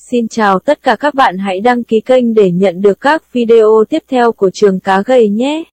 Xin chào tất cả các bạn hãy đăng ký kênh để nhận được các video tiếp theo của trường cá gầy nhé.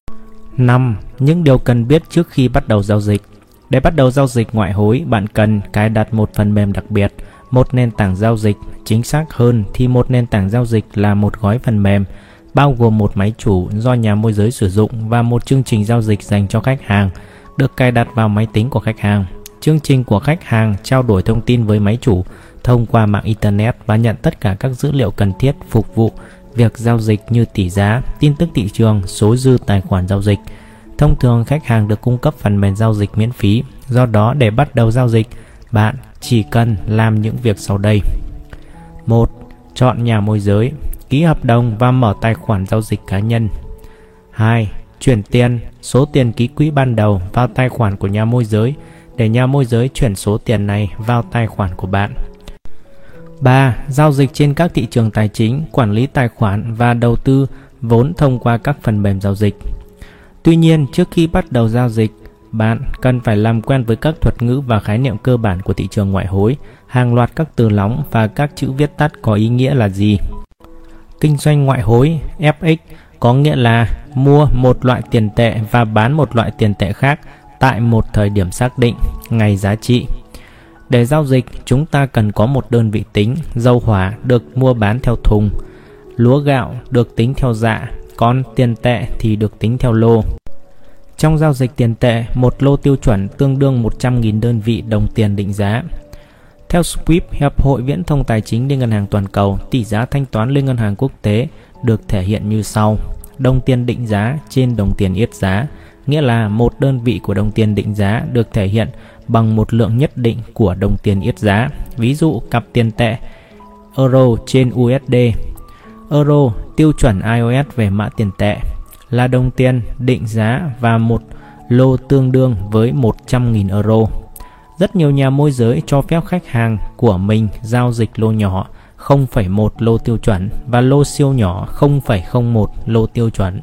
5. Những điều cần biết trước khi bắt đầu giao dịch Để bắt đầu giao dịch ngoại hối, bạn cần cài đặt một phần mềm đặc biệt, một nền tảng giao dịch. Chính xác hơn thì một nền tảng giao dịch là một gói phần mềm, bao gồm một máy chủ do nhà môi giới sử dụng và một chương trình giao dịch dành cho khách hàng, được cài đặt vào máy tính của khách hàng. Chương trình của khách hàng trao đổi thông tin với máy chủ thông qua mạng Internet và nhận tất cả các dữ liệu cần thiết phục vụ việc giao dịch như tỷ giá, tin tức thị trường, số dư tài khoản giao dịch. Thông thường khách hàng được cung cấp phần mềm giao dịch miễn phí, do đó để bắt đầu giao dịch, bạn chỉ cần làm những việc sau đây. 1. Chọn nhà môi giới, ký hợp đồng và mở tài khoản giao dịch cá nhân. 2. Chuyển tiền, số tiền ký quỹ ban đầu vào tài khoản của nhà môi giới để nhà môi giới chuyển số tiền này vào tài khoản của bạn. 3. Giao dịch trên các thị trường tài chính, quản lý tài khoản và đầu tư vốn thông qua các phần mềm giao dịch. Tuy nhiên, trước khi bắt đầu giao dịch, bạn cần phải làm quen với các thuật ngữ và khái niệm cơ bản của thị trường ngoại hối, hàng loạt các từ lóng và các chữ viết tắt có ý nghĩa là gì. Kinh doanh ngoại hối FX có nghĩa là mua một loại tiền tệ và bán một loại tiền tệ khác tại một thời điểm xác định, ngày giá trị. Để giao dịch, chúng ta cần có một đơn vị tính, dầu hỏa được mua bán theo thùng, lúa gạo được tính theo dạ, còn tiền tệ thì được tính theo lô. Trong giao dịch tiền tệ, một lô tiêu chuẩn tương đương 100.000 đơn vị đồng tiền định giá. Theo SWIFT, Hiệp hội Viễn thông Tài chính Liên ngân hàng toàn cầu, tỷ giá thanh toán liên ngân hàng quốc tế được thể hiện như sau. Đồng tiền định giá trên đồng tiền yết giá, nghĩa là một đơn vị của đồng tiền định giá được thể hiện bằng một lượng nhất định của đồng tiền yết giá. Ví dụ cặp tiền tệ euro trên USD. Euro tiêu chuẩn iOS về mã tiền tệ là đồng tiền định giá và một lô tương đương với 100.000 euro. Rất nhiều nhà môi giới cho phép khách hàng của mình giao dịch lô nhỏ 0,1 lô tiêu chuẩn và lô siêu nhỏ 0,01 lô tiêu chuẩn.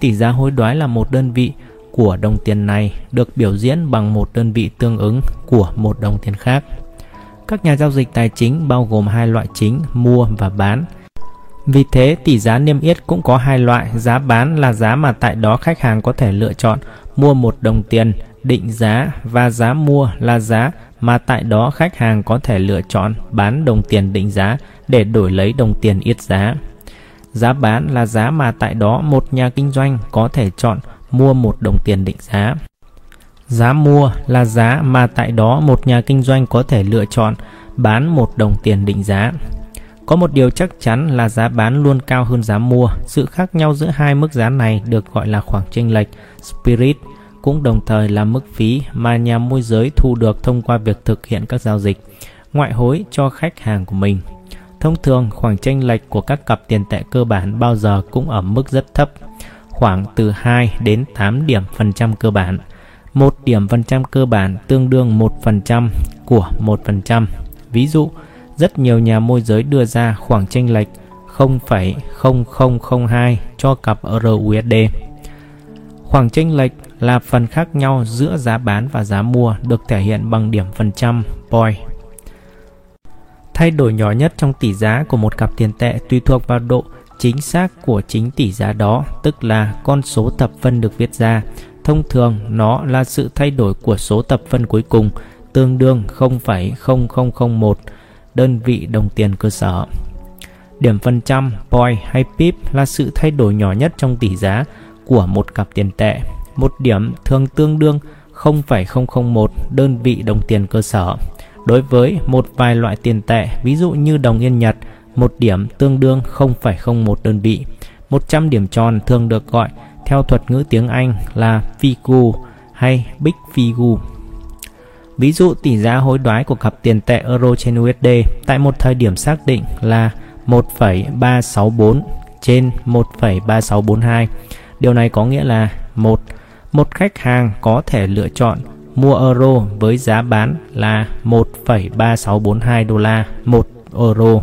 Tỷ giá hối đoái là một đơn vị của đồng tiền này được biểu diễn bằng một đơn vị tương ứng của một đồng tiền khác. Các nhà giao dịch tài chính bao gồm hai loại chính mua và bán. Vì thế, tỷ giá niêm yết cũng có hai loại, giá bán là giá mà tại đó khách hàng có thể lựa chọn mua một đồng tiền định giá và giá mua là giá mà tại đó khách hàng có thể lựa chọn bán đồng tiền định giá để đổi lấy đồng tiền yết giá. Giá bán là giá mà tại đó một nhà kinh doanh có thể chọn mua một đồng tiền định giá. Giá mua là giá mà tại đó một nhà kinh doanh có thể lựa chọn bán một đồng tiền định giá. Có một điều chắc chắn là giá bán luôn cao hơn giá mua. Sự khác nhau giữa hai mức giá này được gọi là khoảng chênh lệch spirit, cũng đồng thời là mức phí mà nhà môi giới thu được thông qua việc thực hiện các giao dịch, ngoại hối cho khách hàng của mình. Thông thường, khoảng chênh lệch của các cặp tiền tệ cơ bản bao giờ cũng ở mức rất thấp, khoảng từ 2 đến 8 điểm phần trăm cơ bản. Một điểm phần trăm cơ bản tương đương 1% của 1%. Ví dụ, rất nhiều nhà môi giới đưa ra khoảng chênh lệch 0,0002 cho cặp euro USD. Khoảng chênh lệch là phần khác nhau giữa giá bán và giá mua được thể hiện bằng điểm phần trăm point. Thay đổi nhỏ nhất trong tỷ giá của một cặp tiền tệ tùy thuộc vào độ chính xác của chính tỷ giá đó, tức là con số thập phân được viết ra. Thông thường, nó là sự thay đổi của số thập phân cuối cùng, tương đương 0,0001 đơn vị đồng tiền cơ sở. Điểm phần trăm, point hay pip là sự thay đổi nhỏ nhất trong tỷ giá của một cặp tiền tệ. Một điểm thường tương đương 0,001 đơn vị đồng tiền cơ sở. Đối với một vài loại tiền tệ, ví dụ như đồng yên Nhật, một điểm tương đương 0,01 đơn vị. 100 điểm tròn thường được gọi theo thuật ngữ tiếng Anh là figu hay big figu. Ví dụ tỷ giá hối đoái của cặp tiền tệ euro trên USD tại một thời điểm xác định là 1,364 trên 1,3642. Điều này có nghĩa là một một khách hàng có thể lựa chọn mua euro với giá bán là 1,3642 đô la 1 euro.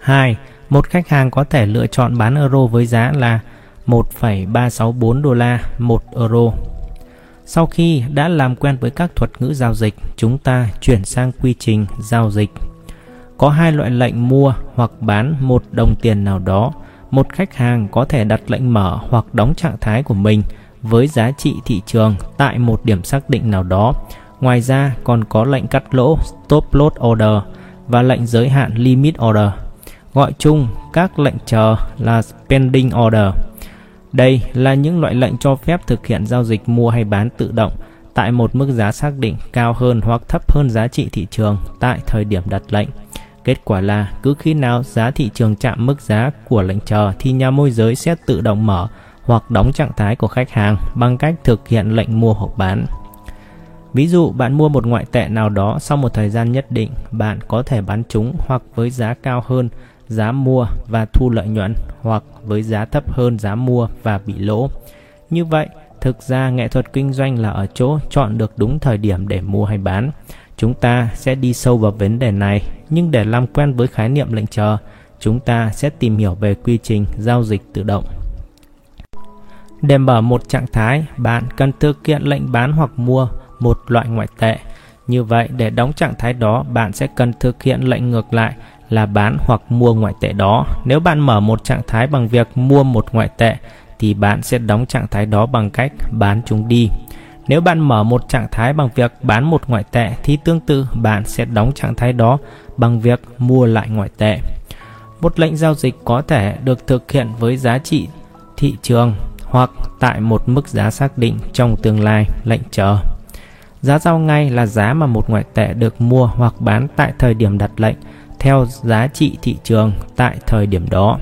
2. Một khách hàng có thể lựa chọn bán euro với giá là 1,364 đô la 1 euro. Sau khi đã làm quen với các thuật ngữ giao dịch, chúng ta chuyển sang quy trình giao dịch. Có hai loại lệnh mua hoặc bán một đồng tiền nào đó. Một khách hàng có thể đặt lệnh mở hoặc đóng trạng thái của mình với giá trị thị trường tại một điểm xác định nào đó. Ngoài ra, còn có lệnh cắt lỗ stop loss order và lệnh giới hạn limit order. Gọi chung, các lệnh chờ là pending order. Đây là những loại lệnh cho phép thực hiện giao dịch mua hay bán tự động tại một mức giá xác định cao hơn hoặc thấp hơn giá trị thị trường tại thời điểm đặt lệnh. Kết quả là, cứ khi nào giá thị trường chạm mức giá của lệnh chờ thì nhà môi giới sẽ tự động mở hoặc đóng trạng thái của khách hàng bằng cách thực hiện lệnh mua hoặc bán. Ví dụ bạn mua một ngoại tệ nào đó sau một thời gian nhất định, bạn có thể bán chúng hoặc với giá cao hơn giá mua và thu lợi nhuận hoặc với giá thấp hơn giá mua và bị lỗ. Như vậy, thực ra nghệ thuật kinh doanh là ở chỗ chọn được đúng thời điểm để mua hay bán. Chúng ta sẽ đi sâu vào vấn đề này, nhưng để làm quen với khái niệm lệnh chờ, chúng ta sẽ tìm hiểu về quy trình giao dịch tự động. Để mở một trạng thái, bạn cần thực hiện lệnh bán hoặc mua một loại ngoại tệ. Như vậy, để đóng trạng thái đó, bạn sẽ cần thực hiện lệnh ngược lại là bán hoặc mua ngoại tệ đó. Nếu bạn mở một trạng thái bằng việc mua một ngoại tệ thì bạn sẽ đóng trạng thái đó bằng cách bán chúng đi. Nếu bạn mở một trạng thái bằng việc bán một ngoại tệ thì tương tự bạn sẽ đóng trạng thái đó bằng việc mua lại ngoại tệ. Một lệnh giao dịch có thể được thực hiện với giá trị thị trường hoặc tại một mức giá xác định trong tương lai, lệnh chờ. Giá giao ngay là giá mà một ngoại tệ được mua hoặc bán tại thời điểm đặt lệnh theo giá trị thị trường tại thời điểm đó.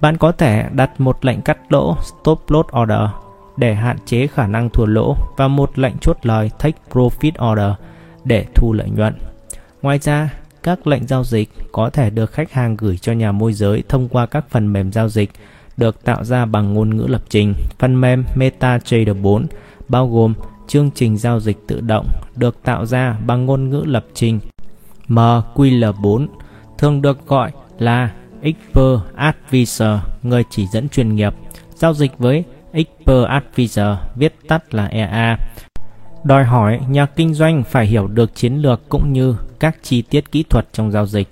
Bạn có thể đặt một lệnh cắt lỗ stop loss order để hạn chế khả năng thua lỗ và một lệnh chốt lời take profit order để thu lợi nhuận. Ngoài ra, các lệnh giao dịch có thể được khách hàng gửi cho nhà môi giới thông qua các phần mềm giao dịch được tạo ra bằng ngôn ngữ lập trình. Phần mềm MetaTrader 4 bao gồm chương trình giao dịch tự động được tạo ra bằng ngôn ngữ lập trình MQL4 thường được gọi là Expert Advisor, người chỉ dẫn chuyên nghiệp. Giao dịch với Expert Advisor, viết tắt là EA, đòi hỏi nhà kinh doanh phải hiểu được chiến lược cũng như các chi tiết kỹ thuật trong giao dịch.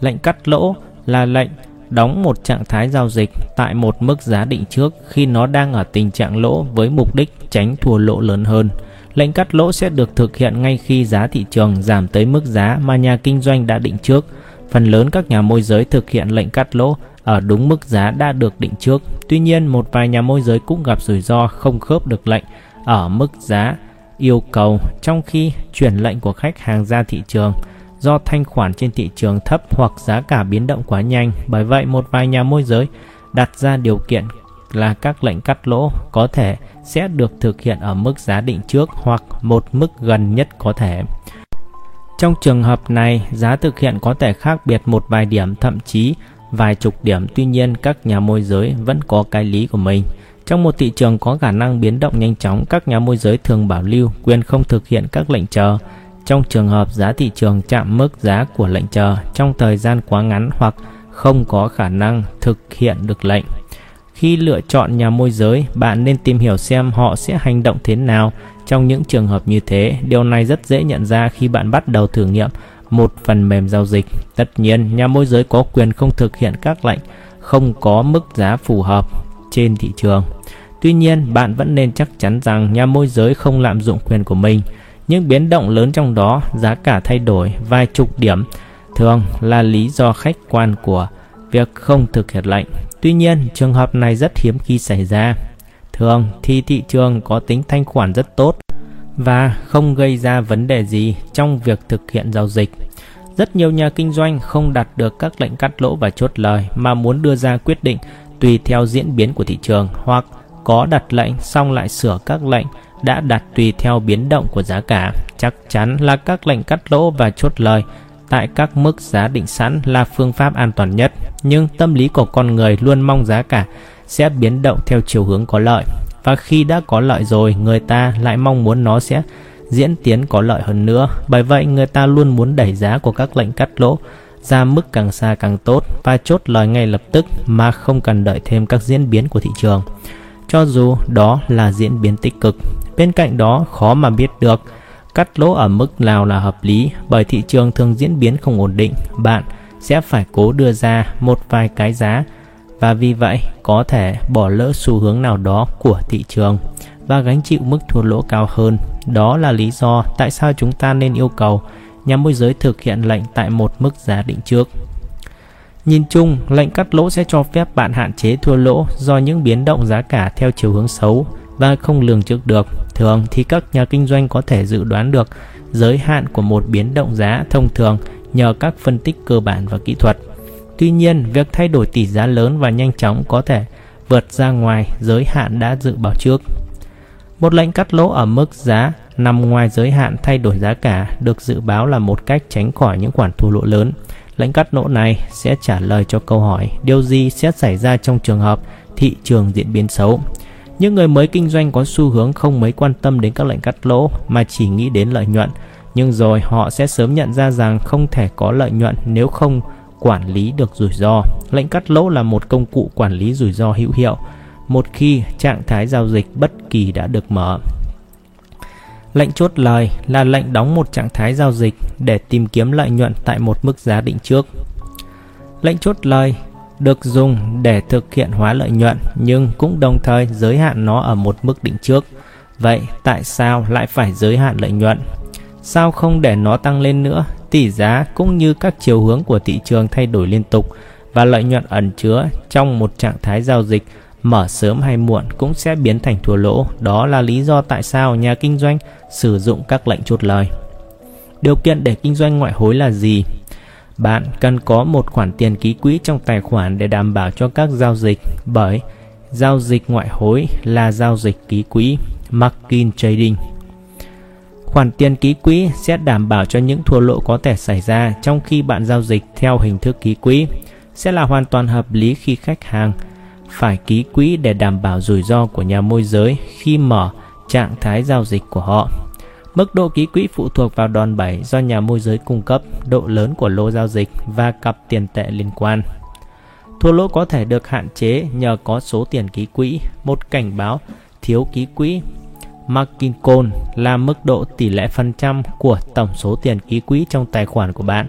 Lệnh cắt lỗ là lệnh đóng một trạng thái giao dịch tại một mức giá định trước khi nó đang ở tình trạng lỗ với mục đích tránh thua lỗ lớn hơn. Lệnh cắt lỗ sẽ được thực hiện ngay khi giá thị trường giảm tới mức giá mà nhà kinh doanh đã định trước. Phần lớn các nhà môi giới thực hiện lệnh cắt lỗ ở đúng mức giá đã được định trước. Tuy nhiên, một vài nhà môi giới cũng gặp rủi ro không khớp được lệnh ở mức giá yêu cầu trong khi chuyển lệnh của khách hàng ra thị trường do thanh khoản trên thị trường thấp hoặc giá cả biến động quá nhanh. Bởi vậy, một vài nhà môi giới đặt ra điều kiện là các lệnh cắt lỗ có thể sẽ được thực hiện ở mức giá định trước hoặc một mức gần nhất có thể. Trong trường hợp này, giá thực hiện có thể khác biệt một vài điểm thậm chí vài chục điểm, tuy nhiên các nhà môi giới vẫn có cái lý của mình. Trong một thị trường có khả năng biến động nhanh chóng, các nhà môi giới thường bảo lưu quyền không thực hiện các lệnh chờ trong trường hợp giá thị trường chạm mức giá của lệnh chờ trong thời gian quá ngắn hoặc không có khả năng thực hiện được lệnh. Khi lựa chọn nhà môi giới, bạn nên tìm hiểu xem họ sẽ hành động thế nào trong những trường hợp như thế. Điều này rất dễ nhận ra khi bạn bắt đầu thử nghiệm một phần mềm giao dịch. Tất nhiên, nhà môi giới có quyền không thực hiện các lệnh không có mức giá phù hợp trên thị trường. Tuy nhiên, bạn vẫn nên chắc chắn rằng nhà môi giới không lạm dụng quyền của mình. Những biến động lớn trong đó, giá cả thay đổi vài chục điểm, thường là lý do khách quan của việc không thực hiện lệnh. Tuy nhiên, trường hợp này rất hiếm khi xảy ra. Thường thì thị trường có tính thanh khoản rất tốt và không gây ra vấn đề gì trong việc thực hiện giao dịch. Rất nhiều nhà kinh doanh không đạt được các lệnh cắt lỗ và chốt lời mà muốn đưa ra quyết định tùy theo diễn biến của thị trường hoặc có đặt lệnh xong lại sửa các lệnh đã đặt tùy theo biến động của giá cả. Chắc chắn là các lệnh cắt lỗ và chốt lời tại các mức giá định sẵn là phương pháp an toàn nhất, nhưng tâm lý của con người luôn mong giá cả sẽ biến động theo chiều hướng có lợi. Và khi đã có lợi rồi, người ta lại mong muốn nó sẽ diễn tiến có lợi hơn nữa. Bởi vậy, người ta luôn muốn đẩy giá của các lệnh cắt lỗ ra mức càng xa càng tốt và chốt lời ngay lập tức mà không cần đợi thêm các diễn biến của thị trường. Cho dù đó là diễn biến tích cực, bên cạnh đó khó mà biết được cắt lỗ ở mức nào là hợp lý bởi thị trường thường diễn biến không ổn định, bạn sẽ phải cố đưa ra một vài cái giá và vì vậy có thể bỏ lỡ xu hướng nào đó của thị trường và gánh chịu mức thua lỗ cao hơn. Đó là lý do tại sao chúng ta nên yêu cầu nhà môi giới thực hiện lệnh tại một mức giá định trước. Nhìn chung, lệnh cắt lỗ sẽ cho phép bạn hạn chế thua lỗ do những biến động giá cả theo chiều hướng xấu và không lường trước được. Thường thì các nhà kinh doanh có thể dự đoán được giới hạn của một biến động giá thông thường nhờ các phân tích cơ bản và kỹ thuật. Tuy nhiên, việc thay đổi tỷ giá lớn và nhanh chóng có thể vượt ra ngoài giới hạn đã dự báo trước. Một lệnh cắt lỗ ở mức giá nằm ngoài giới hạn thay đổi giá cả được dự báo là một cách tránh khỏi những khoản thua lỗ lớn. Lệnh cắt lỗ này sẽ trả lời cho câu hỏi điều gì sẽ xảy ra trong trường hợp thị trường diễn biến xấu. Những người mới kinh doanh có xu hướng không mấy quan tâm đến các lệnh cắt lỗ mà chỉ nghĩ đến lợi nhuận, nhưng rồi họ sẽ sớm nhận ra rằng không thể có lợi nhuận nếu không quản lý được rủi ro. Lệnh cắt lỗ là một công cụ quản lý rủi ro hữu hiệu một khi trạng thái giao dịch bất kỳ đã được mở. Lệnh chốt lời là lệnh đóng một trạng thái giao dịch để tìm kiếm lợi nhuận tại một mức giá định trước. Lệnh chốt lời được dùng để thực hiện hóa lợi nhuận, nhưng cũng đồng thời giới hạn nó ở một mức định trước. Vậy tại sao lại phải giới hạn lợi nhuận? Sao không để nó tăng lên nữa? Tỷ giá cũng như các chiều hướng của thị trường thay đổi liên tục và lợi nhuận ẩn chứa trong một trạng thái giao dịch mở sớm hay muộn cũng sẽ biến thành thua lỗ. Đó là lý do tại sao nhà kinh doanh sử dụng các lệnh chốt lời. Điều kiện để kinh doanh ngoại hối là gì? Bạn cần có một khoản tiền ký quỹ trong tài khoản để đảm bảo cho các giao dịch bởi giao dịch ngoại hối là giao dịch ký quỹ, margin trading. Khoản tiền ký quỹ sẽ đảm bảo cho những thua lỗ có thể xảy ra trong khi bạn giao dịch theo hình thức ký quỹ sẽ là hoàn toàn hợp lý khi khách hàng phải ký quỹ để đảm bảo rủi ro của nhà môi giới khi mở trạng thái giao dịch của họ. Mức độ ký quỹ phụ thuộc vào đòn bẩy do nhà môi giới cung cấp, độ lớn của lô giao dịch và cặp tiền tệ liên quan. Thua lỗ có thể được hạn chế nhờ có số tiền ký quỹ, một cảnh báo thiếu ký quỹ. Margin call là mức độ tỷ lệ phần trăm của tổng số tiền ký quỹ trong tài khoản của bạn.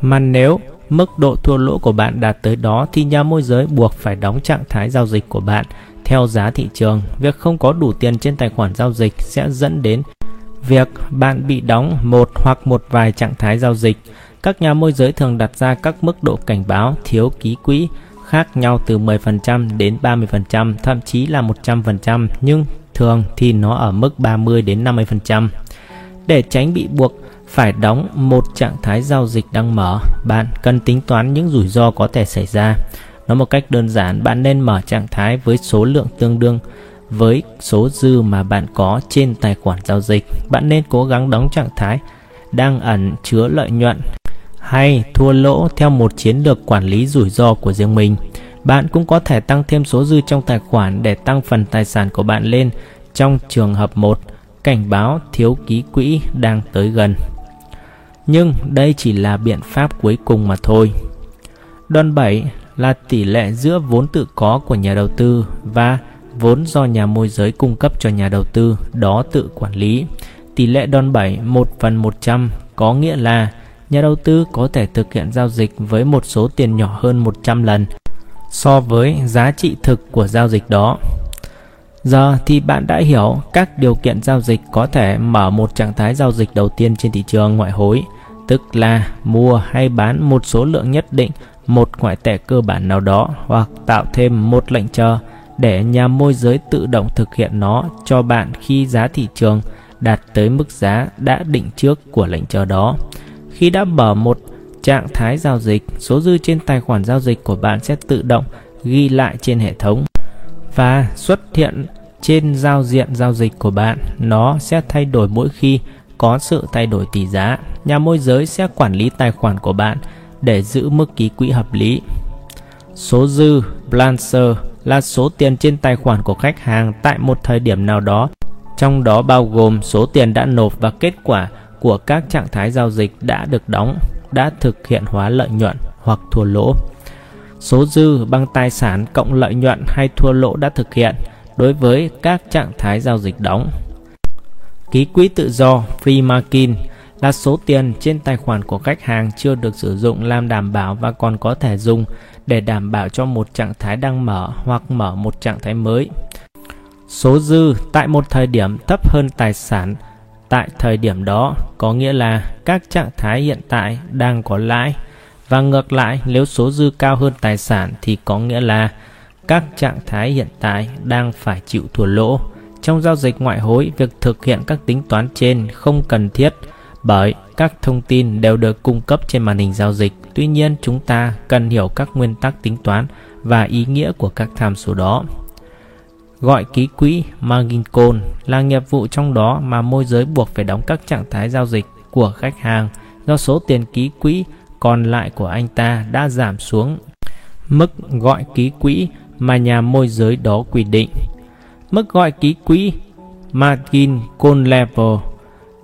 Mà nếu Mức độ thua lỗ của bạn đạt tới đó thì nhà môi giới buộc phải đóng trạng thái giao dịch của bạn theo giá thị trường. Việc không có đủ tiền trên tài khoản giao dịch sẽ dẫn đến việc bạn bị đóng một hoặc một vài trạng thái giao dịch. Các nhà môi giới thường đặt ra các mức độ cảnh báo thiếu ký quỹ khác nhau từ 10% đến 30%, thậm chí là 100%, nhưng thường thì nó ở mức 30 đến 50%. Để tránh bị buộc phải đóng một trạng thái giao dịch đang mở, bạn cần tính toán những rủi ro có thể xảy ra. Nói một cách đơn giản, bạn nên mở trạng thái với số lượng tương đương với số dư mà bạn có trên tài khoản giao dịch. Bạn nên cố gắng đóng trạng thái đang ẩn chứa lợi nhuận hay thua lỗ theo một chiến lược quản lý rủi ro của riêng mình. Bạn cũng có thể tăng thêm số dư trong tài khoản để tăng phần tài sản của bạn lên trong trường hợp một cảnh báo thiếu ký quỹ đang tới gần nhưng đây chỉ là biện pháp cuối cùng mà thôi. Đòn 7 là tỷ lệ giữa vốn tự có của nhà đầu tư và vốn do nhà môi giới cung cấp cho nhà đầu tư, đó tự quản lý. Tỷ lệ đòn bẩy 1 phần 100 có nghĩa là nhà đầu tư có thể thực hiện giao dịch với một số tiền nhỏ hơn 100 lần so với giá trị thực của giao dịch đó. Giờ thì bạn đã hiểu các điều kiện giao dịch có thể mở một trạng thái giao dịch đầu tiên trên thị trường ngoại hối, tức là mua hay bán một số lượng nhất định, một ngoại tệ cơ bản nào đó, hoặc tạo thêm một lệnh chờ để nhà môi giới tự động thực hiện nó cho bạn khi giá thị trường đạt tới mức giá đã định trước của lệnh chờ đó. Khi đã mở một trạng thái giao dịch, số dư trên tài khoản giao dịch của bạn sẽ tự động ghi lại trên hệ thống và xuất hiện trên giao diện giao dịch của bạn. Nó sẽ thay đổi mỗi khi có sự thay đổi tỷ giá, nhà môi giới sẽ quản lý tài khoản của bạn để giữ mức ký quỹ hợp lý. Số dư Blancer là số tiền trên tài khoản của khách hàng tại một thời điểm nào đó, trong đó bao gồm số tiền đã nộp và kết quả của các trạng thái giao dịch đã được đóng, đã thực hiện hóa lợi nhuận hoặc thua lỗ. Số dư bằng tài sản cộng lợi nhuận hay thua lỗ đã thực hiện đối với các trạng thái giao dịch đóng Ký quỹ tự do Free Margin là số tiền trên tài khoản của khách hàng chưa được sử dụng làm đảm bảo và còn có thể dùng để đảm bảo cho một trạng thái đang mở hoặc mở một trạng thái mới. Số dư tại một thời điểm thấp hơn tài sản tại thời điểm đó có nghĩa là các trạng thái hiện tại đang có lãi và ngược lại nếu số dư cao hơn tài sản thì có nghĩa là các trạng thái hiện tại đang phải chịu thua lỗ. Trong giao dịch ngoại hối, việc thực hiện các tính toán trên không cần thiết bởi các thông tin đều được cung cấp trên màn hình giao dịch. Tuy nhiên, chúng ta cần hiểu các nguyên tắc tính toán và ý nghĩa của các tham số đó. Gọi ký quỹ margin call là nghiệp vụ trong đó mà môi giới buộc phải đóng các trạng thái giao dịch của khách hàng do số tiền ký quỹ còn lại của anh ta đã giảm xuống mức gọi ký quỹ mà nhà môi giới đó quy định. Mức gọi ký quỹ margin call level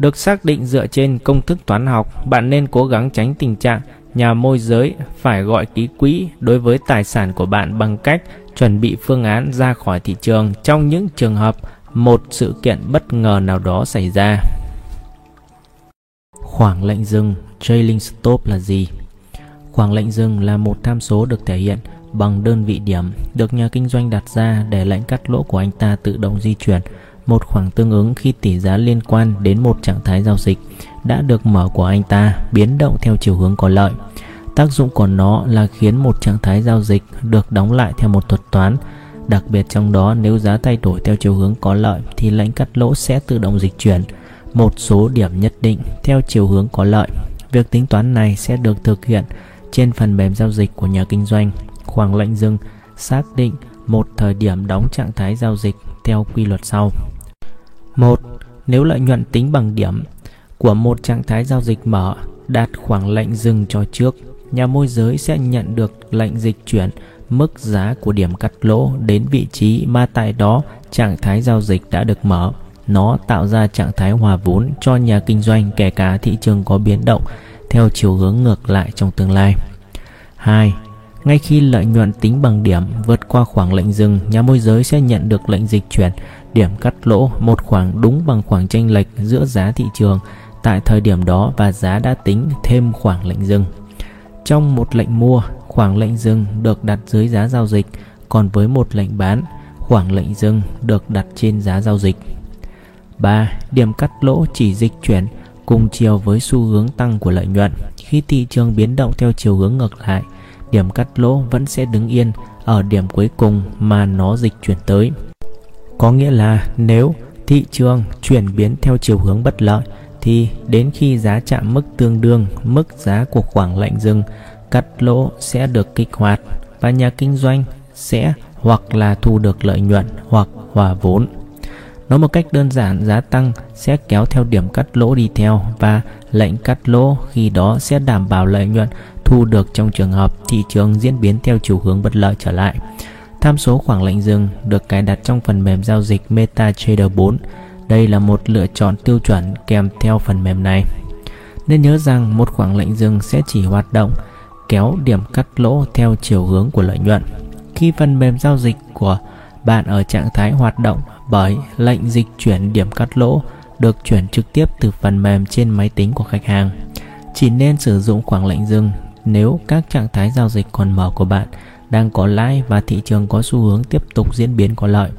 được xác định dựa trên công thức toán học. Bạn nên cố gắng tránh tình trạng nhà môi giới phải gọi ký quỹ đối với tài sản của bạn bằng cách chuẩn bị phương án ra khỏi thị trường trong những trường hợp một sự kiện bất ngờ nào đó xảy ra. Khoảng lệnh dừng, trailing stop là gì? Khoảng lệnh dừng là một tham số được thể hiện bằng đơn vị điểm được nhà kinh doanh đặt ra để lệnh cắt lỗ của anh ta tự động di chuyển một khoảng tương ứng khi tỷ giá liên quan đến một trạng thái giao dịch đã được mở của anh ta biến động theo chiều hướng có lợi. Tác dụng của nó là khiến một trạng thái giao dịch được đóng lại theo một thuật toán. Đặc biệt trong đó, nếu giá thay đổi theo chiều hướng có lợi thì lệnh cắt lỗ sẽ tự động dịch chuyển một số điểm nhất định theo chiều hướng có lợi. Việc tính toán này sẽ được thực hiện trên phần mềm giao dịch của nhà kinh doanh. Khoảng lệnh dừng xác định một thời điểm đóng trạng thái giao dịch theo quy luật sau. 1. Nếu lợi nhuận tính bằng điểm của một trạng thái giao dịch mở đạt khoảng lệnh dừng cho trước, nhà môi giới sẽ nhận được lệnh dịch chuyển mức giá của điểm cắt lỗ đến vị trí mà tại đó trạng thái giao dịch đã được mở. Nó tạo ra trạng thái hòa vốn cho nhà kinh doanh kể cả thị trường có biến động theo chiều hướng ngược lại trong tương lai. 2. Ngay khi lợi nhuận tính bằng điểm vượt qua khoảng lệnh dừng, nhà môi giới sẽ nhận được lệnh dịch chuyển điểm cắt lỗ một khoảng đúng bằng khoảng chênh lệch giữa giá thị trường tại thời điểm đó và giá đã tính thêm khoảng lệnh dừng. Trong một lệnh mua, khoảng lệnh dừng được đặt dưới giá giao dịch, còn với một lệnh bán, khoảng lệnh dừng được đặt trên giá giao dịch. 3. Điểm cắt lỗ chỉ dịch chuyển cùng chiều với xu hướng tăng của lợi nhuận. Khi thị trường biến động theo chiều hướng ngược lại, điểm cắt lỗ vẫn sẽ đứng yên ở điểm cuối cùng mà nó dịch chuyển tới. Có nghĩa là nếu thị trường chuyển biến theo chiều hướng bất lợi thì đến khi giá chạm mức tương đương mức giá của khoảng lệnh dừng, cắt lỗ sẽ được kích hoạt và nhà kinh doanh sẽ hoặc là thu được lợi nhuận hoặc hòa vốn. Nói một cách đơn giản, giá tăng sẽ kéo theo điểm cắt lỗ đi theo và lệnh cắt lỗ khi đó sẽ đảm bảo lợi nhuận thu được trong trường hợp thị trường diễn biến theo chiều hướng bất lợi trở lại. Tham số khoảng lệnh dừng được cài đặt trong phần mềm giao dịch MetaTrader 4. Đây là một lựa chọn tiêu chuẩn kèm theo phần mềm này. Nên nhớ rằng một khoảng lệnh dừng sẽ chỉ hoạt động kéo điểm cắt lỗ theo chiều hướng của lợi nhuận. Khi phần mềm giao dịch của bạn ở trạng thái hoạt động bởi lệnh dịch chuyển điểm cắt lỗ được chuyển trực tiếp từ phần mềm trên máy tính của khách hàng. Chỉ nên sử dụng khoảng lệnh dừng nếu các trạng thái giao dịch còn mở của bạn đang có lãi và thị trường có xu hướng tiếp tục diễn biến có lợi.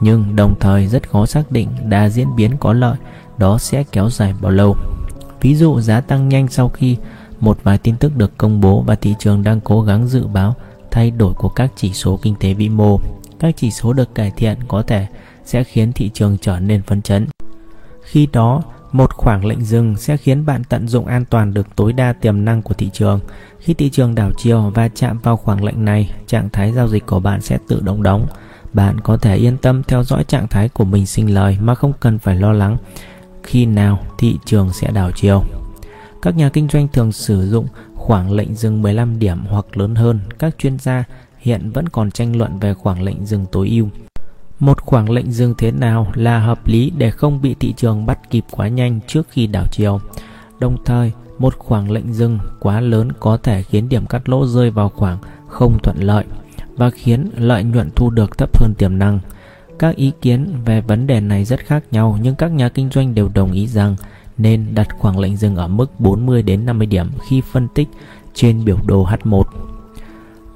Nhưng đồng thời rất khó xác định đà diễn biến có lợi đó sẽ kéo dài bao lâu. Ví dụ giá tăng nhanh sau khi một vài tin tức được công bố và thị trường đang cố gắng dự báo thay đổi của các chỉ số kinh tế vĩ mô. Các chỉ số được cải thiện có thể sẽ khiến thị trường trở nên phấn chấn. Khi đó, một khoảng lệnh dừng sẽ khiến bạn tận dụng an toàn được tối đa tiềm năng của thị trường. Khi thị trường đảo chiều và chạm vào khoảng lệnh này, trạng thái giao dịch của bạn sẽ tự động đóng. Bạn có thể yên tâm theo dõi trạng thái của mình sinh lời mà không cần phải lo lắng khi nào thị trường sẽ đảo chiều. Các nhà kinh doanh thường sử dụng khoảng lệnh dừng 15 điểm hoặc lớn hơn. Các chuyên gia hiện vẫn còn tranh luận về khoảng lệnh dừng tối ưu. Một khoảng lệnh dừng thế nào là hợp lý để không bị thị trường bắt kịp quá nhanh trước khi đảo chiều. Đồng thời, một khoảng lệnh dừng quá lớn có thể khiến điểm cắt lỗ rơi vào khoảng không thuận lợi và khiến lợi nhuận thu được thấp hơn tiềm năng. Các ý kiến về vấn đề này rất khác nhau nhưng các nhà kinh doanh đều đồng ý rằng nên đặt khoảng lệnh dừng ở mức 40 đến 50 điểm khi phân tích trên biểu đồ H1.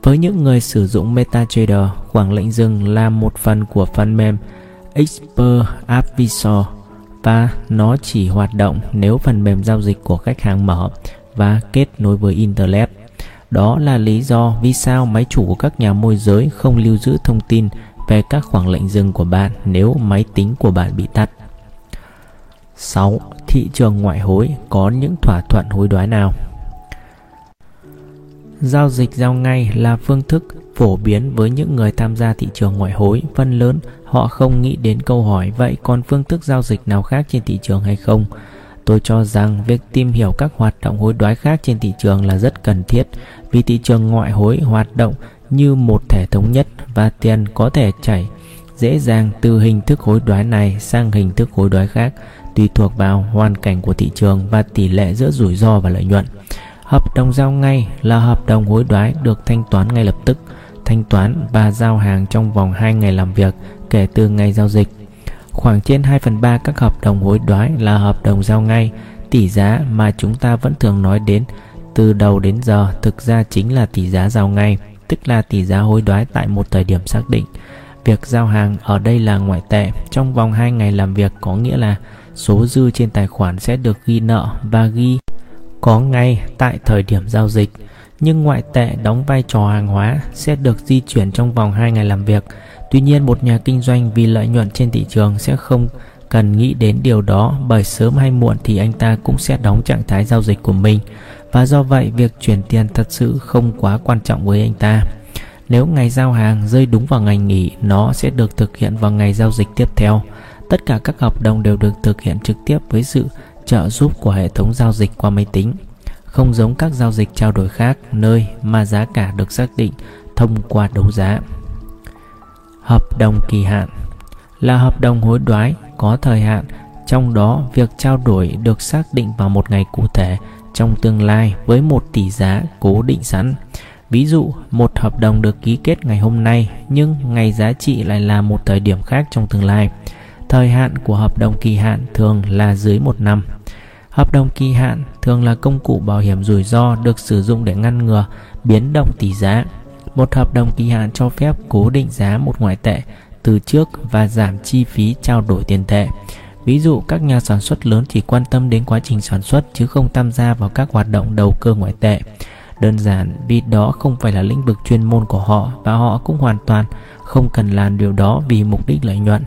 Với những người sử dụng MetaTrader, khoảng lệnh dừng là một phần của phần mềm Expert Advisor và nó chỉ hoạt động nếu phần mềm giao dịch của khách hàng mở và kết nối với Internet. Đó là lý do vì sao máy chủ của các nhà môi giới không lưu giữ thông tin về các khoảng lệnh dừng của bạn nếu máy tính của bạn bị tắt. 6. Thị trường ngoại hối có những thỏa thuận hối đoái nào? Giao dịch giao ngay là phương thức phổ biến với những người tham gia thị trường ngoại hối. Phần lớn họ không nghĩ đến câu hỏi, vậy còn phương thức giao dịch nào khác trên thị trường hay không? Tôi cho rằng việc tìm hiểu các hoạt động hối đoái khác trên thị trường là rất cần thiết, vì thị trường ngoại hối hoạt động như một thể thống nhất và tiền có thể chảy dễ dàng từ hình thức hối đoái này sang hình thức hối đoái khác, tùy thuộc vào hoàn cảnh của thị trường và tỷ lệ giữa rủi ro và lợi nhuận. Hợp đồng giao ngay là hợp đồng hối đoái được thanh toán ngay lập tức, thanh toán và giao hàng trong vòng 2 ngày làm việc kể từ ngày giao dịch. Khoảng trên 2 phần 3 các hợp đồng hối đoái là hợp đồng giao ngay, tỷ giá mà chúng ta vẫn thường nói đến từ đầu đến giờ thực ra chính là tỷ giá giao ngay, tức là tỷ giá hối đoái tại một thời điểm xác định. Việc giao hàng ở đây là ngoại tệ, trong vòng 2 ngày làm việc có nghĩa là số dư trên tài khoản sẽ được ghi nợ và ghi có ngay tại thời điểm giao dịch nhưng ngoại tệ đóng vai trò hàng hóa sẽ được di chuyển trong vòng 2 ngày làm việc. Tuy nhiên một nhà kinh doanh vì lợi nhuận trên thị trường sẽ không cần nghĩ đến điều đó bởi sớm hay muộn thì anh ta cũng sẽ đóng trạng thái giao dịch của mình và do vậy việc chuyển tiền thật sự không quá quan trọng với anh ta. Nếu ngày giao hàng rơi đúng vào ngày nghỉ, nó sẽ được thực hiện vào ngày giao dịch tiếp theo. Tất cả các hợp đồng đều được thực hiện trực tiếp với sự trợ giúp của hệ thống giao dịch qua máy tính, không giống các giao dịch trao đổi khác nơi mà giá cả được xác định thông qua đấu giá. Hợp đồng kỳ hạn là hợp đồng hối đoái có thời hạn, trong đó việc trao đổi được xác định vào một ngày cụ thể trong tương lai với một tỷ giá cố định sẵn. Ví dụ, một hợp đồng được ký kết ngày hôm nay nhưng ngày giá trị lại là một thời điểm khác trong tương lai. Thời hạn của hợp đồng kỳ hạn thường là dưới một năm. Hợp đồng kỳ hạn thường là công cụ bảo hiểm rủi ro được sử dụng để ngăn ngừa biến động tỷ giá. Một hợp đồng kỳ hạn cho phép cố định giá một ngoại tệ từ trước và giảm chi phí trao đổi tiền tệ. Ví dụ, các nhà sản xuất lớn chỉ quan tâm đến quá trình sản xuất chứ không tham gia vào các hoạt động đầu cơ ngoại tệ. Đơn giản, vì đó không phải là lĩnh vực chuyên môn của họ và họ cũng hoàn toàn không cần làm điều đó vì mục đích lợi nhuận.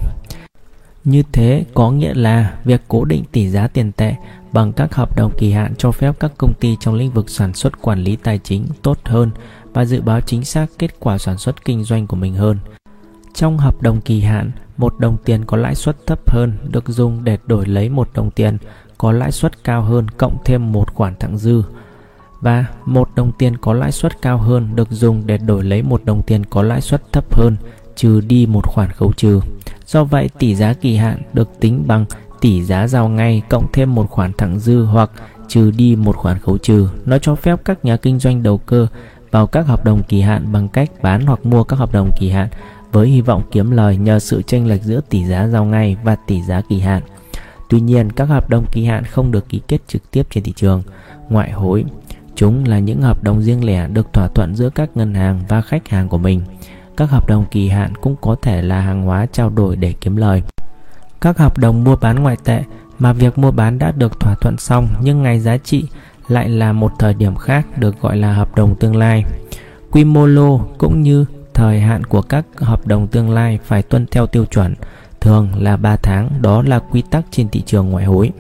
Như thế có nghĩa là việc cố định tỷ giá tiền tệ bằng các hợp đồng kỳ hạn cho phép các công ty trong lĩnh vực sản xuất quản lý tài chính tốt hơn và dự báo chính xác kết quả sản xuất kinh doanh của mình hơn. Trong hợp đồng kỳ hạn, một đồng tiền có lãi suất thấp hơn được dùng để đổi lấy một đồng tiền có lãi suất cao hơn cộng thêm một khoản thặng dư và một đồng tiền có lãi suất cao hơn được dùng để đổi lấy một đồng tiền có lãi suất thấp hơn trừ đi một khoản khấu trừ. Do vậy, tỷ giá kỳ hạn được tính bằng tỷ giá giao ngay cộng thêm một khoản thẳng dư hoặc trừ đi một khoản khấu trừ. Nó cho phép các nhà kinh doanh đầu cơ vào các hợp đồng kỳ hạn bằng cách bán hoặc mua các hợp đồng kỳ hạn với hy vọng kiếm lời nhờ sự chênh lệch giữa tỷ giá giao ngay và tỷ giá kỳ hạn. Tuy nhiên, các hợp đồng kỳ hạn không được ký kết trực tiếp trên thị trường ngoại hối. Chúng là những hợp đồng riêng lẻ được thỏa thuận giữa các ngân hàng và khách hàng của mình. Các hợp đồng kỳ hạn cũng có thể là hàng hóa trao đổi để kiếm lời. Các hợp đồng mua bán ngoại tệ mà việc mua bán đã được thỏa thuận xong nhưng ngày giá trị lại là một thời điểm khác được gọi là hợp đồng tương lai. Quy mô lô cũng như thời hạn của các hợp đồng tương lai phải tuân theo tiêu chuẩn, thường là 3 tháng, đó là quy tắc trên thị trường ngoại hối.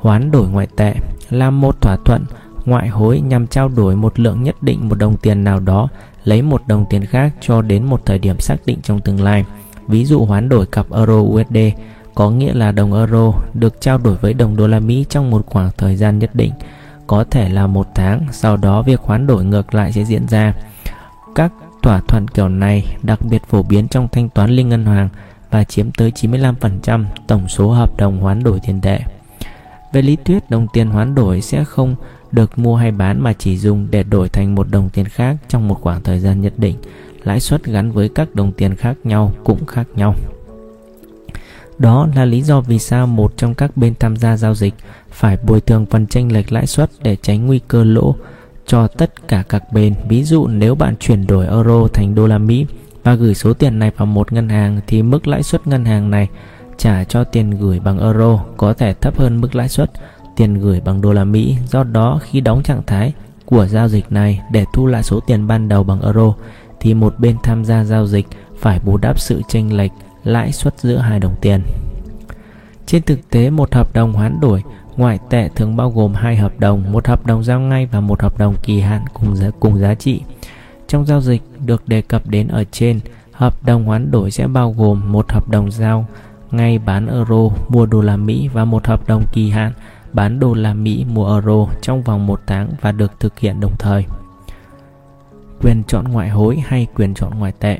Hoán đổi ngoại tệ là một thỏa thuận ngoại hối nhằm trao đổi một lượng nhất định một đồng tiền nào đó lấy một đồng tiền khác cho đến một thời điểm xác định trong tương lai. Ví dụ hoán đổi cặp euro USD có nghĩa là đồng euro được trao đổi với đồng đô la Mỹ trong một khoảng thời gian nhất định, có thể là một tháng, sau đó việc hoán đổi ngược lại sẽ diễn ra. Các thỏa thuận kiểu này đặc biệt phổ biến trong thanh toán liên ngân hàng và chiếm tới 95% tổng số hợp đồng hoán đổi tiền tệ. Về lý thuyết, đồng tiền hoán đổi sẽ không được mua hay bán mà chỉ dùng để đổi thành một đồng tiền khác trong một khoảng thời gian nhất định lãi suất gắn với các đồng tiền khác nhau cũng khác nhau. Đó là lý do vì sao một trong các bên tham gia giao dịch phải bồi thường phần chênh lệch lãi suất để tránh nguy cơ lỗ cho tất cả các bên. Ví dụ, nếu bạn chuyển đổi euro thành đô la Mỹ và gửi số tiền này vào một ngân hàng thì mức lãi suất ngân hàng này trả cho tiền gửi bằng euro có thể thấp hơn mức lãi suất tiền gửi bằng đô la Mỹ. Do đó khi đóng trạng thái của giao dịch này để thu lại số tiền ban đầu bằng euro thì một bên tham gia giao dịch phải bù đắp sự chênh lệch lãi suất giữa hai đồng tiền. Trên thực tế, một hợp đồng hoán đổi ngoại tệ thường bao gồm hai hợp đồng, một hợp đồng giao ngay và một hợp đồng kỳ hạn cùng giá cùng giá trị. Trong giao dịch được đề cập đến ở trên, hợp đồng hoán đổi sẽ bao gồm một hợp đồng giao ngay bán euro mua đô la Mỹ và một hợp đồng kỳ hạn bán đô la Mỹ mua euro trong vòng một tháng và được thực hiện đồng thời. Quyền chọn ngoại hối hay quyền chọn ngoại tệ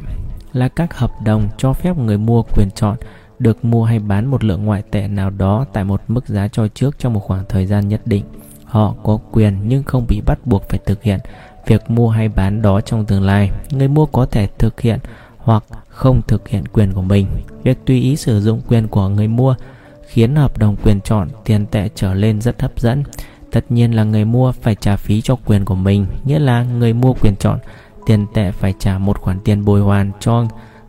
là các hợp đồng cho phép người mua quyền chọn được mua hay bán một lượng ngoại tệ nào đó tại một mức giá cho trước trong một khoảng thời gian nhất định. Họ có quyền nhưng không bị bắt buộc phải thực hiện việc mua hay bán đó trong tương lai. Người mua có thể thực hiện hoặc không thực hiện quyền của mình. Việc tùy ý sử dụng quyền của người mua khiến hợp đồng quyền chọn tiền tệ trở lên rất hấp dẫn. Tất nhiên là người mua phải trả phí cho quyền của mình, nghĩa là người mua quyền chọn tiền tệ phải trả một khoản tiền bồi hoàn cho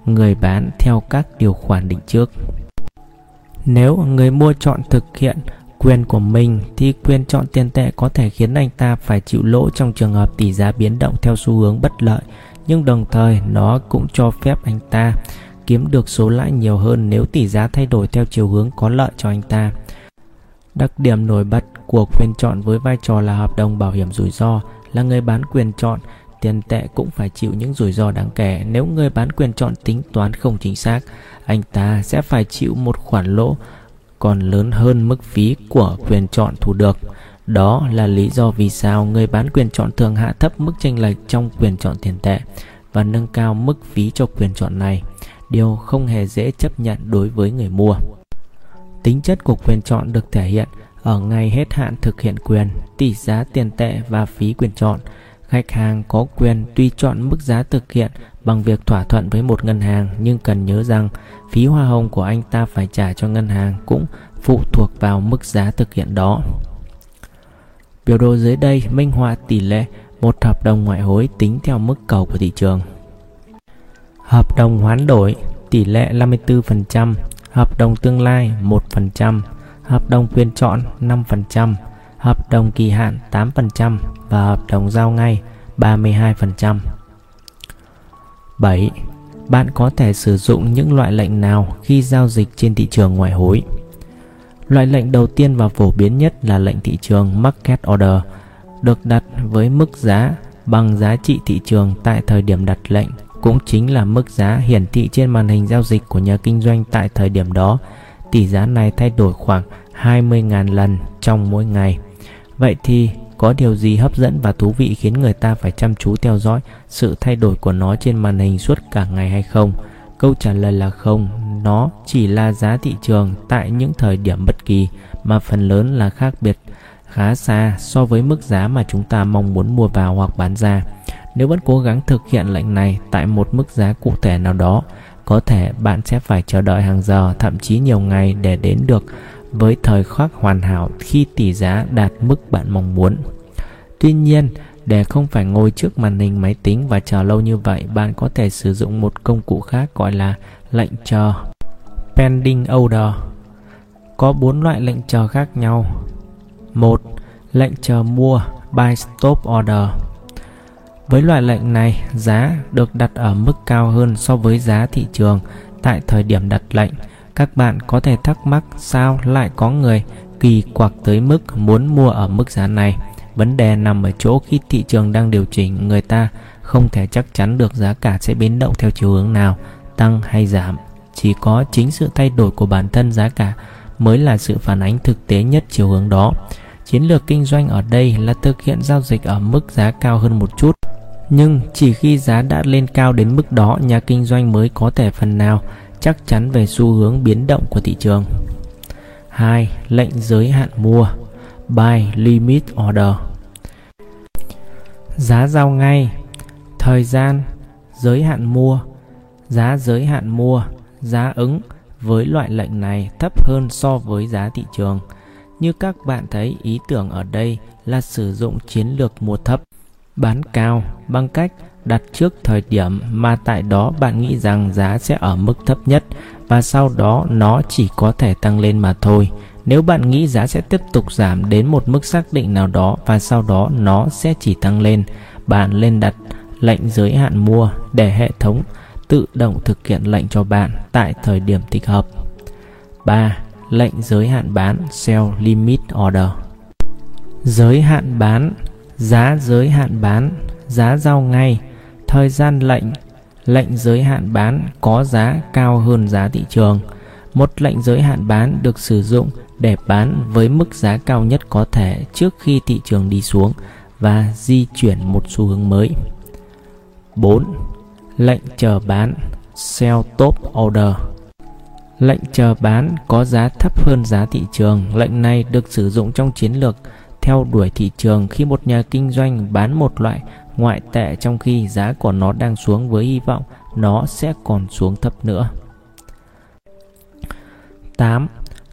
người bán theo các điều khoản định trước. Nếu người mua chọn thực hiện quyền của mình thì quyền chọn tiền tệ có thể khiến anh ta phải chịu lỗ trong trường hợp tỷ giá biến động theo xu hướng bất lợi, nhưng đồng thời nó cũng cho phép anh ta kiếm được số lãi nhiều hơn nếu tỷ giá thay đổi theo chiều hướng có lợi cho anh ta. Đặc điểm nổi bật của quyền chọn với vai trò là hợp đồng bảo hiểm rủi ro. Là người bán quyền chọn, tiền tệ cũng phải chịu những rủi ro đáng kể. Nếu người bán quyền chọn tính toán không chính xác, anh ta sẽ phải chịu một khoản lỗ còn lớn hơn mức phí của quyền chọn thu được. Đó là lý do vì sao người bán quyền chọn thường hạ thấp mức chênh lệch trong quyền chọn tiền tệ và nâng cao mức phí cho quyền chọn này điều không hề dễ chấp nhận đối với người mua tính chất của quyền chọn được thể hiện ở ngày hết hạn thực hiện quyền, tỷ giá tiền tệ và phí quyền chọn khách hàng có quyền tuy chọn mức giá thực hiện bằng việc thỏa thuận với một ngân hàng, nhưng cần nhớ rằng phí hoa hồng của anh ta phải trả cho ngân hàng cũng phụ thuộc vào mức giá thực hiện đó. Biểu đồ dưới đây minh họa tỷ lệ một hợp đồng ngoại hối tính theo mức cầu của thị trường. Hợp đồng hoán đổi tỷ lệ 54%, hợp đồng tương lai 1%, hợp đồng quyền chọn 5%, hợp đồng kỳ hạn 8% và hợp đồng giao ngay 32%. 7. Bạn có thể sử dụng những loại lệnh nào khi giao dịch trên thị trường ngoại hối? Loại lệnh đầu tiên và phổ biến nhất là lệnh thị trường Market Order, được đặt với mức giá bằng giá trị thị trường tại thời điểm đặt lệnh, cũng chính là mức giá hiển thị trên màn hình giao dịch của nhà kinh doanh tại thời điểm đó. Tỷ giá này thay đổi khoảng 20.000 lần trong mỗi ngày. Vậy thì có điều gì hấp dẫn và thú vị khiến người ta phải chăm chú theo dõi sự thay đổi của nó trên màn hình suốt cả ngày hay không? Câu trả lời là không, nó chỉ là giá thị trường tại những thời điểm bất kỳ mà phần lớn là khác biệt khá xa so với mức giá mà chúng ta mong muốn mua vào hoặc bán ra. Nếu vẫn cố gắng thực hiện lệnh này tại một mức giá cụ thể nào đó, có thể bạn sẽ phải chờ đợi hàng giờ, thậm chí nhiều ngày để đến được với thời khắc hoàn hảo khi tỷ giá đạt mức bạn mong muốn. Tuy nhiên, để không phải ngồi trước màn hình máy tính và chờ lâu như vậy, bạn có thể sử dụng một công cụ khác gọi là lệnh chờ pending order. Có bốn loại lệnh chờ khác nhau. một Lệnh chờ mua buy stop order. Với loại lệnh này, giá được đặt ở mức cao hơn so với giá thị trường tại thời điểm đặt lệnh các bạn có thể thắc mắc sao lại có người kỳ quặc tới mức muốn mua ở mức giá này. Vấn đề nằm ở chỗ khi thị trường đang điều chỉnh, người ta không thể chắc chắn được giá cả sẽ biến động theo chiều hướng nào, tăng hay giảm. Chỉ có chính sự thay đổi của bản thân giá cả mới là sự phản ánh thực tế nhất chiều hướng đó. Chiến lược kinh doanh ở đây là thực hiện giao dịch ở mức giá cao hơn một chút. Nhưng chỉ khi giá đã lên cao đến mức đó, nhà kinh doanh mới có thể phần nào chắc chắn về xu hướng biến động của thị trường. 2. Lệnh giới hạn mua Buy Limit Order Giá giao ngay Thời gian Giới hạn mua Giá giới hạn mua, giá ứng với loại lệnh này thấp hơn so với giá thị trường. Như các bạn thấy, ý tưởng ở đây là sử dụng chiến lược mua thấp, bán cao bằng cách đặt trước thời điểm mà tại đó bạn nghĩ rằng giá sẽ ở mức thấp nhất và sau đó nó chỉ có thể tăng lên mà thôi. Nếu bạn nghĩ giá sẽ tiếp tục giảm đến một mức xác định nào đó và sau đó nó sẽ chỉ tăng lên, bạn lên đặt lệnh giới hạn mua để hệ thống tự động thực hiện lệnh cho bạn tại thời điểm thích hợp. 3. Lệnh giới hạn bán Sell Limit Order Giới hạn bán Giá giới hạn bán, Giá giao ngay Thời gian lệnh Lệnh giới hạn bán có giá cao hơn giá thị trường Một lệnh giới hạn bán được sử dụng để bán với mức giá cao nhất có thể trước khi thị trường đi xuống và di chuyển một xu hướng mới. 4. Lệnh chờ bán, Sell Top Order Lệnh chờ bán có giá thấp hơn giá thị trường. Lệnh này được sử dụng trong chiến lược theo đuổi thị trường khi một nhà kinh doanh bán một loại ngoại tệ trong khi giá của nó đang xuống với hy vọng nó sẽ còn xuống thấp nữa. 8.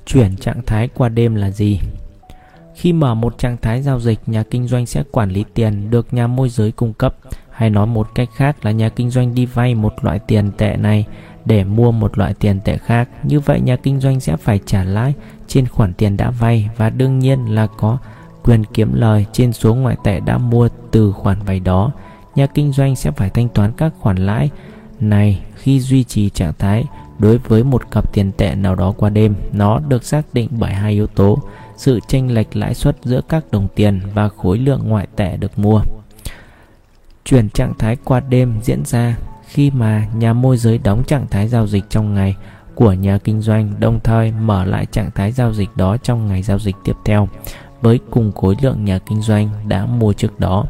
Chuyển trạng thái qua đêm là gì? Khi mở một trạng thái giao dịch, nhà kinh doanh sẽ quản lý tiền được nhà môi giới cung cấp, hay nói một cách khác là nhà kinh doanh đi vay một loại tiền tệ này để mua một loại tiền tệ khác. Như vậy nhà kinh doanh sẽ phải trả lãi trên khoản tiền đã vay và đương nhiên là có quyền kiếm lời trên số ngoại tệ đã mua từ khoản vay đó. Nhà kinh doanh sẽ phải thanh toán các khoản lãi này khi duy trì trạng thái đối với một cặp tiền tệ nào đó qua đêm. Nó được xác định bởi hai yếu tố, sự chênh lệch lãi suất giữa các đồng tiền và khối lượng ngoại tệ được mua. Chuyển trạng thái qua đêm diễn ra khi mà nhà môi giới đóng trạng thái giao dịch trong ngày của nhà kinh doanh đồng thời mở lại trạng thái giao dịch đó trong ngày giao dịch tiếp theo với cùng khối lượng nhà kinh doanh đã mua trước đó.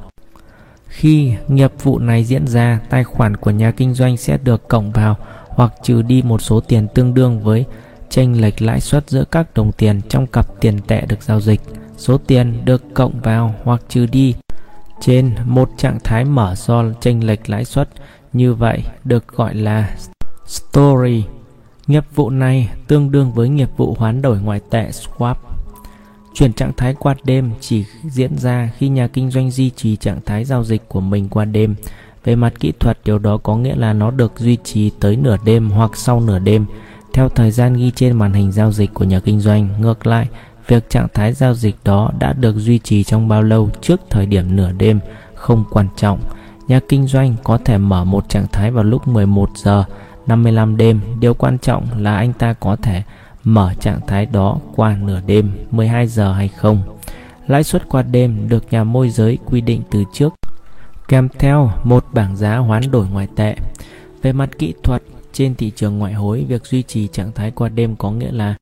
Khi nghiệp vụ này diễn ra, tài khoản của nhà kinh doanh sẽ được cộng vào hoặc trừ đi một số tiền tương đương với chênh lệch lãi suất giữa các đồng tiền trong cặp tiền tệ được giao dịch. Số tiền được cộng vào hoặc trừ đi trên một trạng thái mở do chênh lệch lãi suất như vậy được gọi là story. Nghiệp vụ này tương đương với nghiệp vụ hoán đổi ngoại tệ swap. Chuyển trạng thái qua đêm chỉ diễn ra khi nhà kinh doanh duy trì trạng thái giao dịch của mình qua đêm. Về mặt kỹ thuật, điều đó có nghĩa là nó được duy trì tới nửa đêm hoặc sau nửa đêm theo thời gian ghi trên màn hình giao dịch của nhà kinh doanh. Ngược lại, việc trạng thái giao dịch đó đã được duy trì trong bao lâu trước thời điểm nửa đêm không quan trọng. Nhà kinh doanh có thể mở một trạng thái vào lúc 11 giờ 55 đêm. Điều quan trọng là anh ta có thể mở trạng thái đó qua nửa đêm 12 giờ hay không. Lãi suất qua đêm được nhà môi giới quy định từ trước kèm theo một bảng giá hoán đổi ngoại tệ. Về mặt kỹ thuật, trên thị trường ngoại hối, việc duy trì trạng thái qua đêm có nghĩa là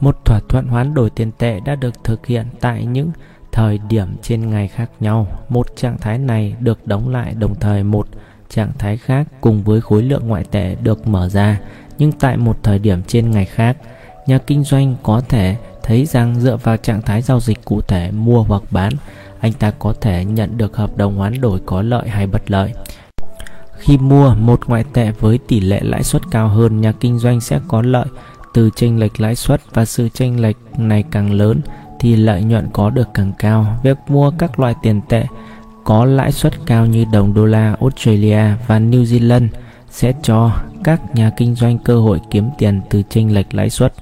một thỏa thuận hoán đổi tiền tệ đã được thực hiện tại những thời điểm trên ngày khác nhau. Một trạng thái này được đóng lại đồng thời một trạng thái khác cùng với khối lượng ngoại tệ được mở ra nhưng tại một thời điểm trên ngày khác, nhà kinh doanh có thể thấy rằng dựa vào trạng thái giao dịch cụ thể mua hoặc bán, anh ta có thể nhận được hợp đồng hoán đổi có lợi hay bất lợi. Khi mua một ngoại tệ với tỷ lệ lãi suất cao hơn, nhà kinh doanh sẽ có lợi từ chênh lệch lãi suất và sự chênh lệch này càng lớn thì lợi nhuận có được càng cao. Việc mua các loại tiền tệ có lãi suất cao như đồng đô la Australia và New Zealand sẽ cho các nhà kinh doanh cơ hội kiếm tiền từ chênh lệch lãi suất.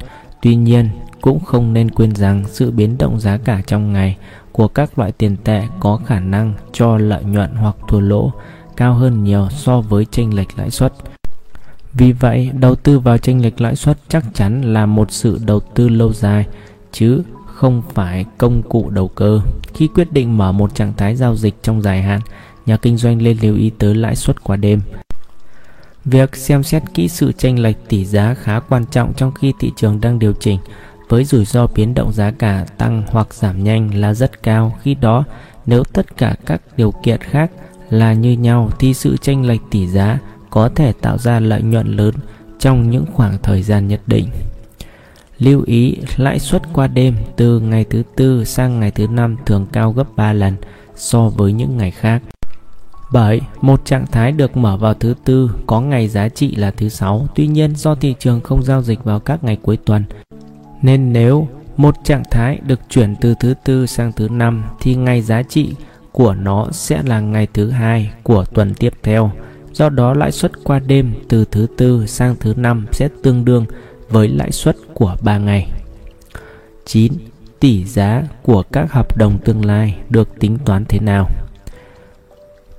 Tuy nhiên, cũng không nên quên rằng sự biến động giá cả trong ngày của các loại tiền tệ có khả năng cho lợi nhuận hoặc thua lỗ cao hơn nhiều so với chênh lệch lãi suất. Vì vậy, đầu tư vào chênh lệch lãi suất chắc chắn là một sự đầu tư lâu dài chứ không phải công cụ đầu cơ. Khi quyết định mở một trạng thái giao dịch trong dài hạn, nhà kinh doanh nên lưu ý tới lãi suất qua đêm. Việc xem xét kỹ sự chênh lệch tỷ giá khá quan trọng trong khi thị trường đang điều chỉnh với rủi ro biến động giá cả tăng hoặc giảm nhanh là rất cao. Khi đó, nếu tất cả các điều kiện khác là như nhau thì sự chênh lệch tỷ giá có thể tạo ra lợi nhuận lớn trong những khoảng thời gian nhất định. Lưu ý lãi suất qua đêm từ ngày thứ tư sang ngày thứ năm thường cao gấp 3 lần so với những ngày khác. Bởi một trạng thái được mở vào thứ tư có ngày giá trị là thứ sáu, tuy nhiên do thị trường không giao dịch vào các ngày cuối tuần, nên nếu một trạng thái được chuyển từ thứ tư sang thứ năm thì ngày giá trị của nó sẽ là ngày thứ hai của tuần tiếp theo. Do đó lãi suất qua đêm từ thứ tư sang thứ năm sẽ tương đương với lãi suất của 3 ngày. 9. Tỷ giá của các hợp đồng tương lai được tính toán thế nào?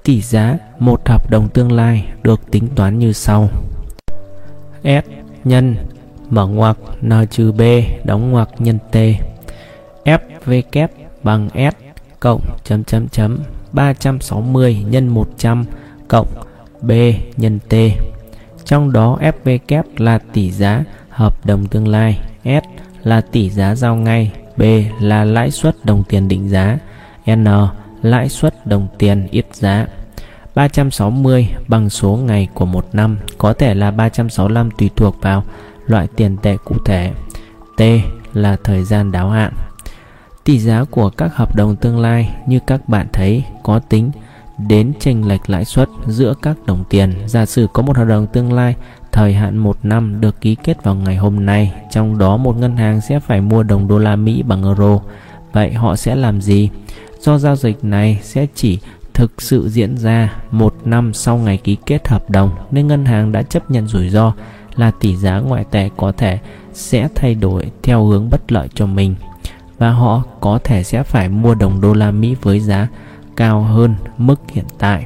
Tỷ giá, một hợp đồng tương lai được tính toán như sau. S. Nhân, mở ngoặc, n trừ b, đóng ngoặc nhân t. F v kép bằng s cộng chấm chấm chấm 360 nhân 100 cộng b nhân t. Trong đó fv kép là tỷ giá hợp đồng tương lai, s là tỷ giá giao ngay, b là lãi suất đồng tiền định giá, n lãi suất đồng tiền ít giá 360 bằng số ngày của một năm có thể là 365 tùy thuộc vào loại tiền tệ cụ thể. T là thời gian đáo hạn. Tỷ giá của các hợp đồng tương lai như các bạn thấy có tính đến chênh lệch lãi suất giữa các đồng tiền. Giả sử có một hợp đồng tương lai thời hạn một năm được ký kết vào ngày hôm nay, trong đó một ngân hàng sẽ phải mua đồng đô la Mỹ bằng euro. Vậy họ sẽ làm gì? Do giao dịch này sẽ chỉ thực sự diễn ra một năm sau ngày ký kết hợp đồng nên ngân hàng đã chấp nhận rủi ro là tỷ giá ngoại tệ có thể sẽ thay đổi theo hướng bất lợi cho mình và họ có thể sẽ phải mua đồng đô la Mỹ với giá cao hơn mức hiện tại.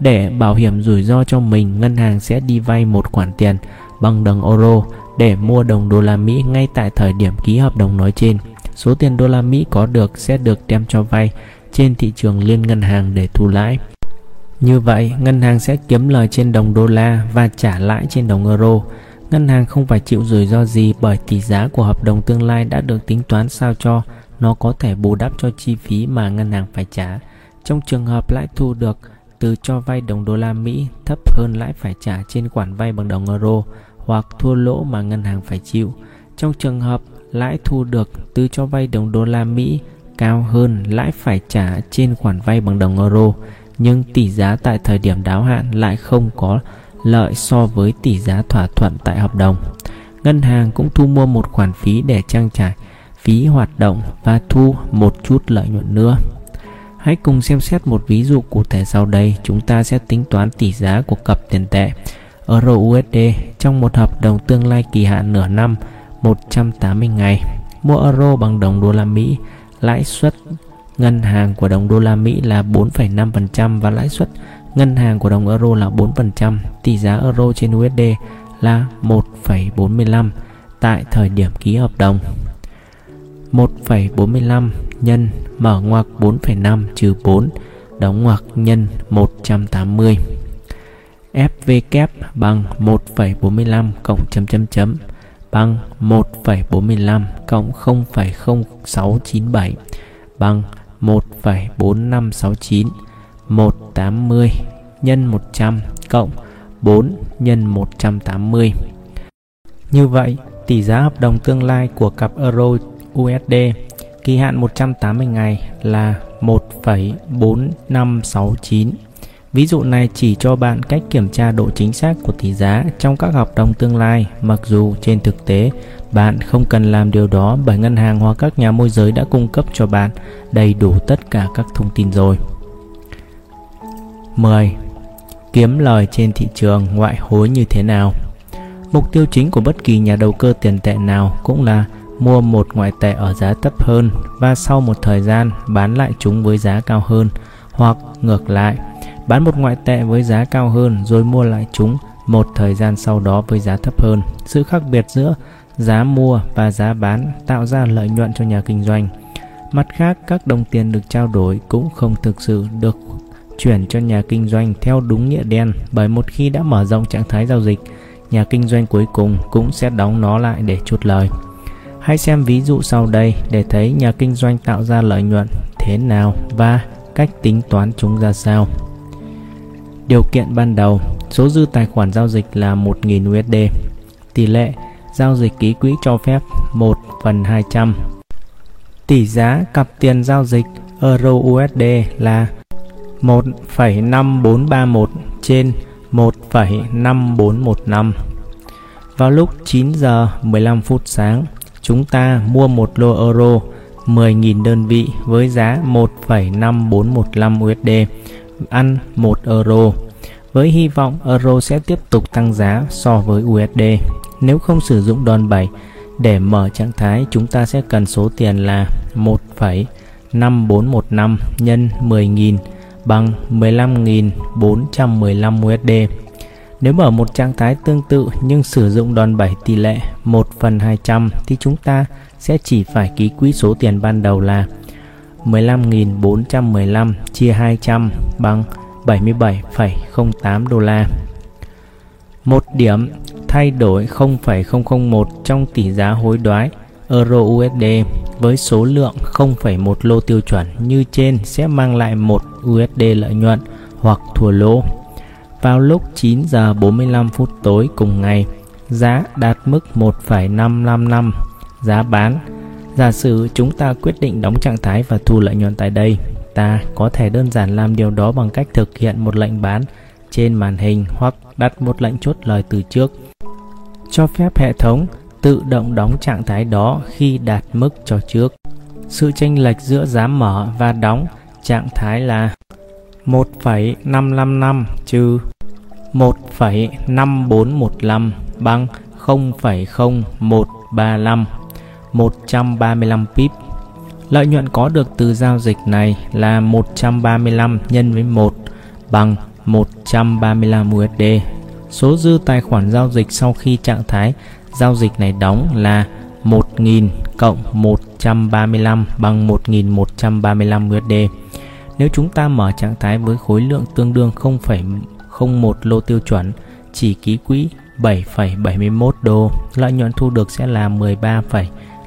Để bảo hiểm rủi ro cho mình, ngân hàng sẽ đi vay một khoản tiền bằng đồng euro để mua đồng đô la Mỹ ngay tại thời điểm ký hợp đồng nói trên. Số tiền đô la Mỹ có được sẽ được đem cho vay trên thị trường liên ngân hàng để thu lãi. Như vậy, ngân hàng sẽ kiếm lời trên đồng đô la và trả lãi trên đồng euro. Ngân hàng không phải chịu rủi ro gì bởi tỷ giá của hợp đồng tương lai đã được tính toán sao cho nó có thể bù đắp cho chi phí mà ngân hàng phải trả. Trong trường hợp lãi thu được từ cho vay đồng đô la Mỹ thấp hơn lãi phải trả trên khoản vay bằng đồng euro hoặc thua lỗ mà ngân hàng phải chịu. Trong trường hợp lãi thu được từ cho vay đồng đô la Mỹ cao hơn lãi phải trả trên khoản vay bằng đồng euro nhưng tỷ giá tại thời điểm đáo hạn lại không có lợi so với tỷ giá thỏa thuận tại hợp đồng. Ngân hàng cũng thu mua một khoản phí để trang trải phí hoạt động và thu một chút lợi nhuận nữa. Hãy cùng xem xét một ví dụ cụ thể sau đây. Chúng ta sẽ tính toán tỷ giá của cặp tiền tệ Euro USD trong một hợp đồng tương lai kỳ hạn nửa năm 180 ngày. Mua euro bằng đồng đô la Mỹ, lãi suất ngân hàng của đồng đô la Mỹ là 4,5% và lãi suất ngân hàng của đồng euro là 4%, tỷ giá euro trên USD là 1,45 tại thời điểm ký hợp đồng. 1,45 nhân mở ngoặc 4,5 trừ 4 đóng ngoặc nhân 180. FV kép bằng 1,45 cộng chấm chấm chấm bằng 1,45 cộng 0,0697 bằng 1,4569 180 nhân 100 cộng 4 nhân 180. Như vậy, tỷ giá hợp đồng tương lai của cặp euro USD kỳ hạn 180 ngày là 1,4569. Ví dụ này chỉ cho bạn cách kiểm tra độ chính xác của tỷ giá trong các hợp đồng tương lai, mặc dù trên thực tế bạn không cần làm điều đó bởi ngân hàng hoặc các nhà môi giới đã cung cấp cho bạn đầy đủ tất cả các thông tin rồi. 10. Kiếm lời trên thị trường ngoại hối như thế nào? Mục tiêu chính của bất kỳ nhà đầu cơ tiền tệ nào cũng là mua một ngoại tệ ở giá thấp hơn và sau một thời gian bán lại chúng với giá cao hơn hoặc ngược lại bán một ngoại tệ với giá cao hơn rồi mua lại chúng một thời gian sau đó với giá thấp hơn. Sự khác biệt giữa giá mua và giá bán tạo ra lợi nhuận cho nhà kinh doanh. Mặt khác, các đồng tiền được trao đổi cũng không thực sự được chuyển cho nhà kinh doanh theo đúng nghĩa đen bởi một khi đã mở rộng trạng thái giao dịch, nhà kinh doanh cuối cùng cũng sẽ đóng nó lại để chốt lời. Hãy xem ví dụ sau đây để thấy nhà kinh doanh tạo ra lợi nhuận thế nào và cách tính toán chúng ra sao. Điều kiện ban đầu, số dư tài khoản giao dịch là 1.000 USD. Tỷ lệ giao dịch ký quỹ cho phép 1 phần 200. Tỷ giá cặp tiền giao dịch Euro USD là 1,5431 trên 1,5415. Vào lúc 9 giờ 15 phút sáng, chúng ta mua một lô euro 10.000 đơn vị với giá 1,5415 USD ăn 1 euro với hy vọng euro sẽ tiếp tục tăng giá so với USD. Nếu không sử dụng đòn bẩy để mở trạng thái, chúng ta sẽ cần số tiền là 1,5415 nhân 10.000 bằng 15.415 USD. Nếu mở một trạng thái tương tự nhưng sử dụng đòn bẩy tỷ lệ 1 phần 200 thì chúng ta sẽ chỉ phải ký quỹ số tiền ban đầu là 15.415 chia 200 bằng 77,08 đô la. Một điểm thay đổi 0,001 trong tỷ giá hối đoái Euro USD với số lượng 0,1 lô tiêu chuẩn như trên sẽ mang lại 1 USD lợi nhuận hoặc thua lỗ. Vào lúc 9 giờ 45 phút tối cùng ngày, giá đạt mức 1,555 giá bán. Giả sử chúng ta quyết định đóng trạng thái và thu lợi nhuận tại đây, ta có thể đơn giản làm điều đó bằng cách thực hiện một lệnh bán trên màn hình hoặc đặt một lệnh chốt lời từ trước cho phép hệ thống tự động đóng trạng thái đó khi đạt mức cho trước. Sự chênh lệch giữa giá mở và đóng trạng thái là 1,555 trừ 1,5415 bằng 0,0135 135 pip. Lợi nhuận có được từ giao dịch này là 135 nhân với 1 bằng 135 USD. Số dư tài khoản giao dịch sau khi trạng thái giao dịch này đóng là 1.000 cộng 135 bằng 1.135 USD. Nếu chúng ta mở trạng thái với khối lượng tương đương 0,01 lô tiêu chuẩn, chỉ ký quỹ 7,71 đô, lợi nhuận thu được sẽ là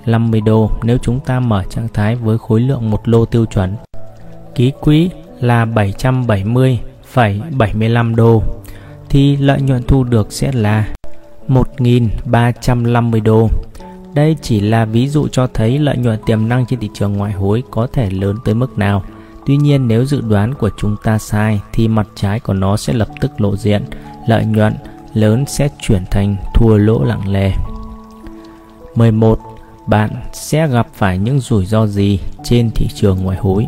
50 đô nếu chúng ta mở trạng thái với khối lượng một lô tiêu chuẩn. Ký quỹ là 770,75 đô thì lợi nhuận thu được sẽ là 1.350 đô. Đây chỉ là ví dụ cho thấy lợi nhuận tiềm năng trên thị trường ngoại hối có thể lớn tới mức nào. Tuy nhiên nếu dự đoán của chúng ta sai thì mặt trái của nó sẽ lập tức lộ diện. Lợi nhuận lớn sẽ chuyển thành thua lỗ lặng lề. 11. Bạn sẽ gặp phải những rủi ro gì trên thị trường ngoại hối?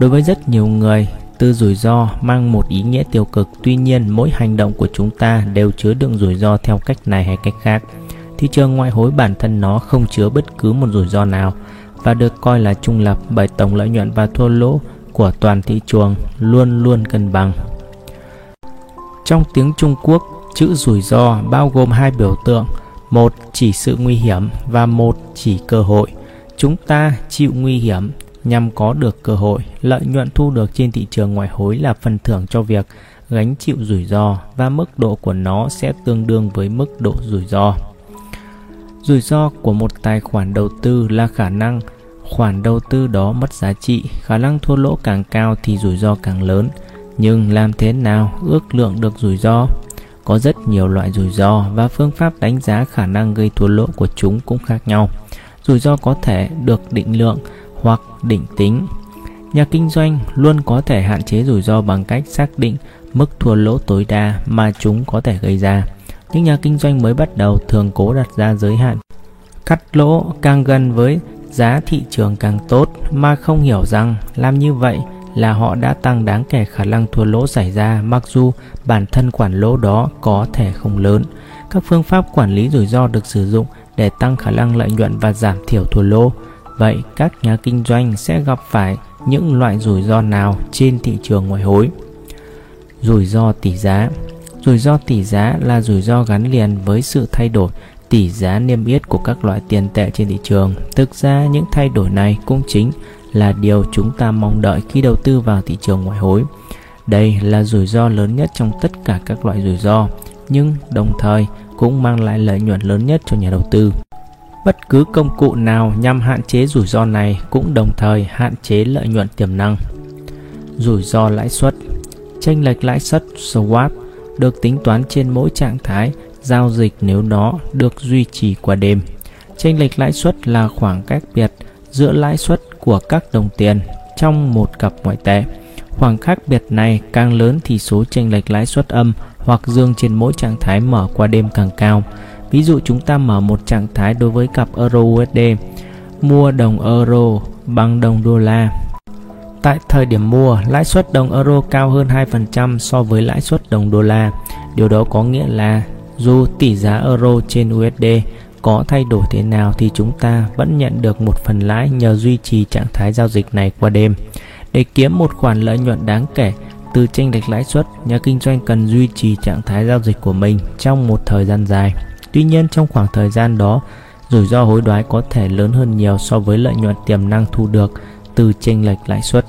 Đối với rất nhiều người, từ rủi ro mang một ý nghĩa tiêu cực, tuy nhiên mỗi hành động của chúng ta đều chứa đựng rủi ro theo cách này hay cách khác. Thị trường ngoại hối bản thân nó không chứa bất cứ một rủi ro nào và được coi là trung lập bởi tổng lợi nhuận và thua lỗ của toàn thị trường luôn luôn cân bằng. Trong tiếng Trung Quốc, chữ rủi ro bao gồm hai biểu tượng, một chỉ sự nguy hiểm và một chỉ cơ hội. Chúng ta chịu nguy hiểm nhằm có được cơ hội, lợi nhuận thu được trên thị trường ngoại hối là phần thưởng cho việc gánh chịu rủi ro và mức độ của nó sẽ tương đương với mức độ rủi ro. Rủi ro của một tài khoản đầu tư là khả năng khoản đầu tư đó mất giá trị, khả năng thua lỗ càng cao thì rủi ro càng lớn. Nhưng làm thế nào ước lượng được rủi ro? Có rất nhiều loại rủi ro và phương pháp đánh giá khả năng gây thua lỗ của chúng cũng khác nhau. Rủi ro có thể được định lượng hoặc định tính. Nhà kinh doanh luôn có thể hạn chế rủi ro bằng cách xác định mức thua lỗ tối đa mà chúng có thể gây ra. Những nhà kinh doanh mới bắt đầu thường cố đặt ra giới hạn. Cắt lỗ càng gần với giá thị trường càng tốt mà không hiểu rằng làm như vậy là họ đã tăng đáng kể khả năng thua lỗ xảy ra, mặc dù bản thân quản lỗ đó có thể không lớn. Các phương pháp quản lý rủi ro được sử dụng để tăng khả năng lợi nhuận và giảm thiểu thua lỗ. Vậy các nhà kinh doanh sẽ gặp phải những loại rủi ro nào trên thị trường ngoại hối? Rủi ro tỷ giá Rủi ro tỷ giá là rủi ro gắn liền với sự thay đổi tỷ giá niêm yết của các loại tiền tệ trên thị trường. Thực ra những thay đổi này cũng chính là điều chúng ta mong đợi khi đầu tư vào thị trường ngoại hối. Đây là rủi ro lớn nhất trong tất cả các loại rủi ro, nhưng đồng thời cũng mang lại lợi nhuận lớn nhất cho nhà đầu tư. Bất cứ công cụ nào nhằm hạn chế rủi ro này cũng đồng thời hạn chế lợi nhuận tiềm năng. Rủi ro lãi suất Chênh lệch lãi suất swap được tính toán trên mỗi trạng thái giao dịch nếu nó được duy trì qua đêm. Chênh lệch lãi suất là khoảng cách biệt giữa lãi suất của các đồng tiền trong một cặp ngoại tệ Khoảng khác biệt này càng lớn thì số chênh lệch lãi suất âm hoặc dương trên mỗi trạng thái mở qua đêm càng cao. Ví dụ chúng ta mở một trạng thái đối với cặp Euro USD, mua đồng Euro bằng đồng đô la. Tại thời điểm mua, lãi suất đồng Euro cao hơn 2% so với lãi suất đồng đô la. Điều đó có nghĩa là dù tỷ giá Euro trên USD có thay đổi thế nào thì chúng ta vẫn nhận được một phần lãi nhờ duy trì trạng thái giao dịch này qua đêm. Để kiếm một khoản lợi nhuận đáng kể từ chênh lệch lãi suất, nhà kinh doanh cần duy trì trạng thái giao dịch của mình trong một thời gian dài. Tuy nhiên trong khoảng thời gian đó, rủi ro hối đoái có thể lớn hơn nhiều so với lợi nhuận tiềm năng thu được từ chênh lệch lãi suất.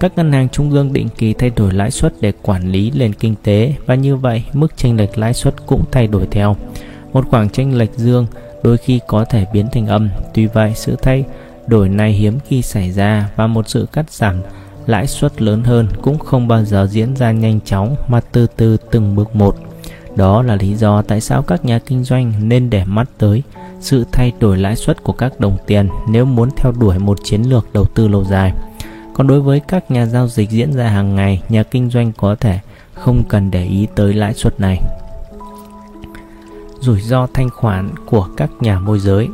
Các ngân hàng trung ương định kỳ thay đổi lãi suất để quản lý nền kinh tế và như vậy mức chênh lệch lãi suất cũng thay đổi theo. Một khoảng chênh lệch dương đôi khi có thể biến thành âm. Tuy vậy, sự thay đổi này hiếm khi xảy ra và một sự cắt giảm lãi suất lớn hơn cũng không bao giờ diễn ra nhanh chóng mà từ từ từng bước một. Đó là lý do tại sao các nhà kinh doanh nên để mắt tới sự thay đổi lãi suất của các đồng tiền nếu muốn theo đuổi một chiến lược đầu tư lâu dài. Còn đối với các nhà giao dịch diễn ra hàng ngày, nhà kinh doanh có thể không cần để ý tới lãi suất này. Rủi ro thanh khoản của các nhà môi giới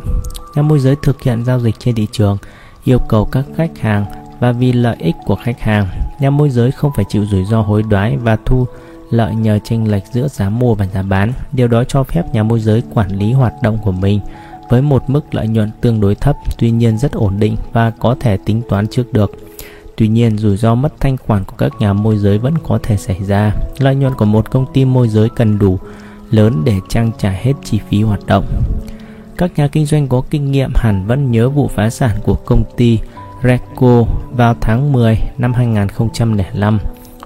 Nhà môi giới thực hiện giao dịch trên thị trường yêu cầu các khách hàng và vì lợi ích của khách hàng, nhà môi giới không phải chịu rủi ro hối đoái và thu lợi nhờ chênh lệch giữa giá mua và giá bán. Điều đó cho phép nhà môi giới quản lý hoạt động của mình với một mức lợi nhuận tương đối thấp, tuy nhiên rất ổn định và có thể tính toán trước được. Tuy nhiên, rủi ro mất thanh khoản của các nhà môi giới vẫn có thể xảy ra. Lợi nhuận của một công ty môi giới cần đủ lớn để trang trải hết chi phí hoạt động. Các nhà kinh doanh có kinh nghiệm hẳn vẫn nhớ vụ phá sản của công ty Reco vào tháng 10 năm 2005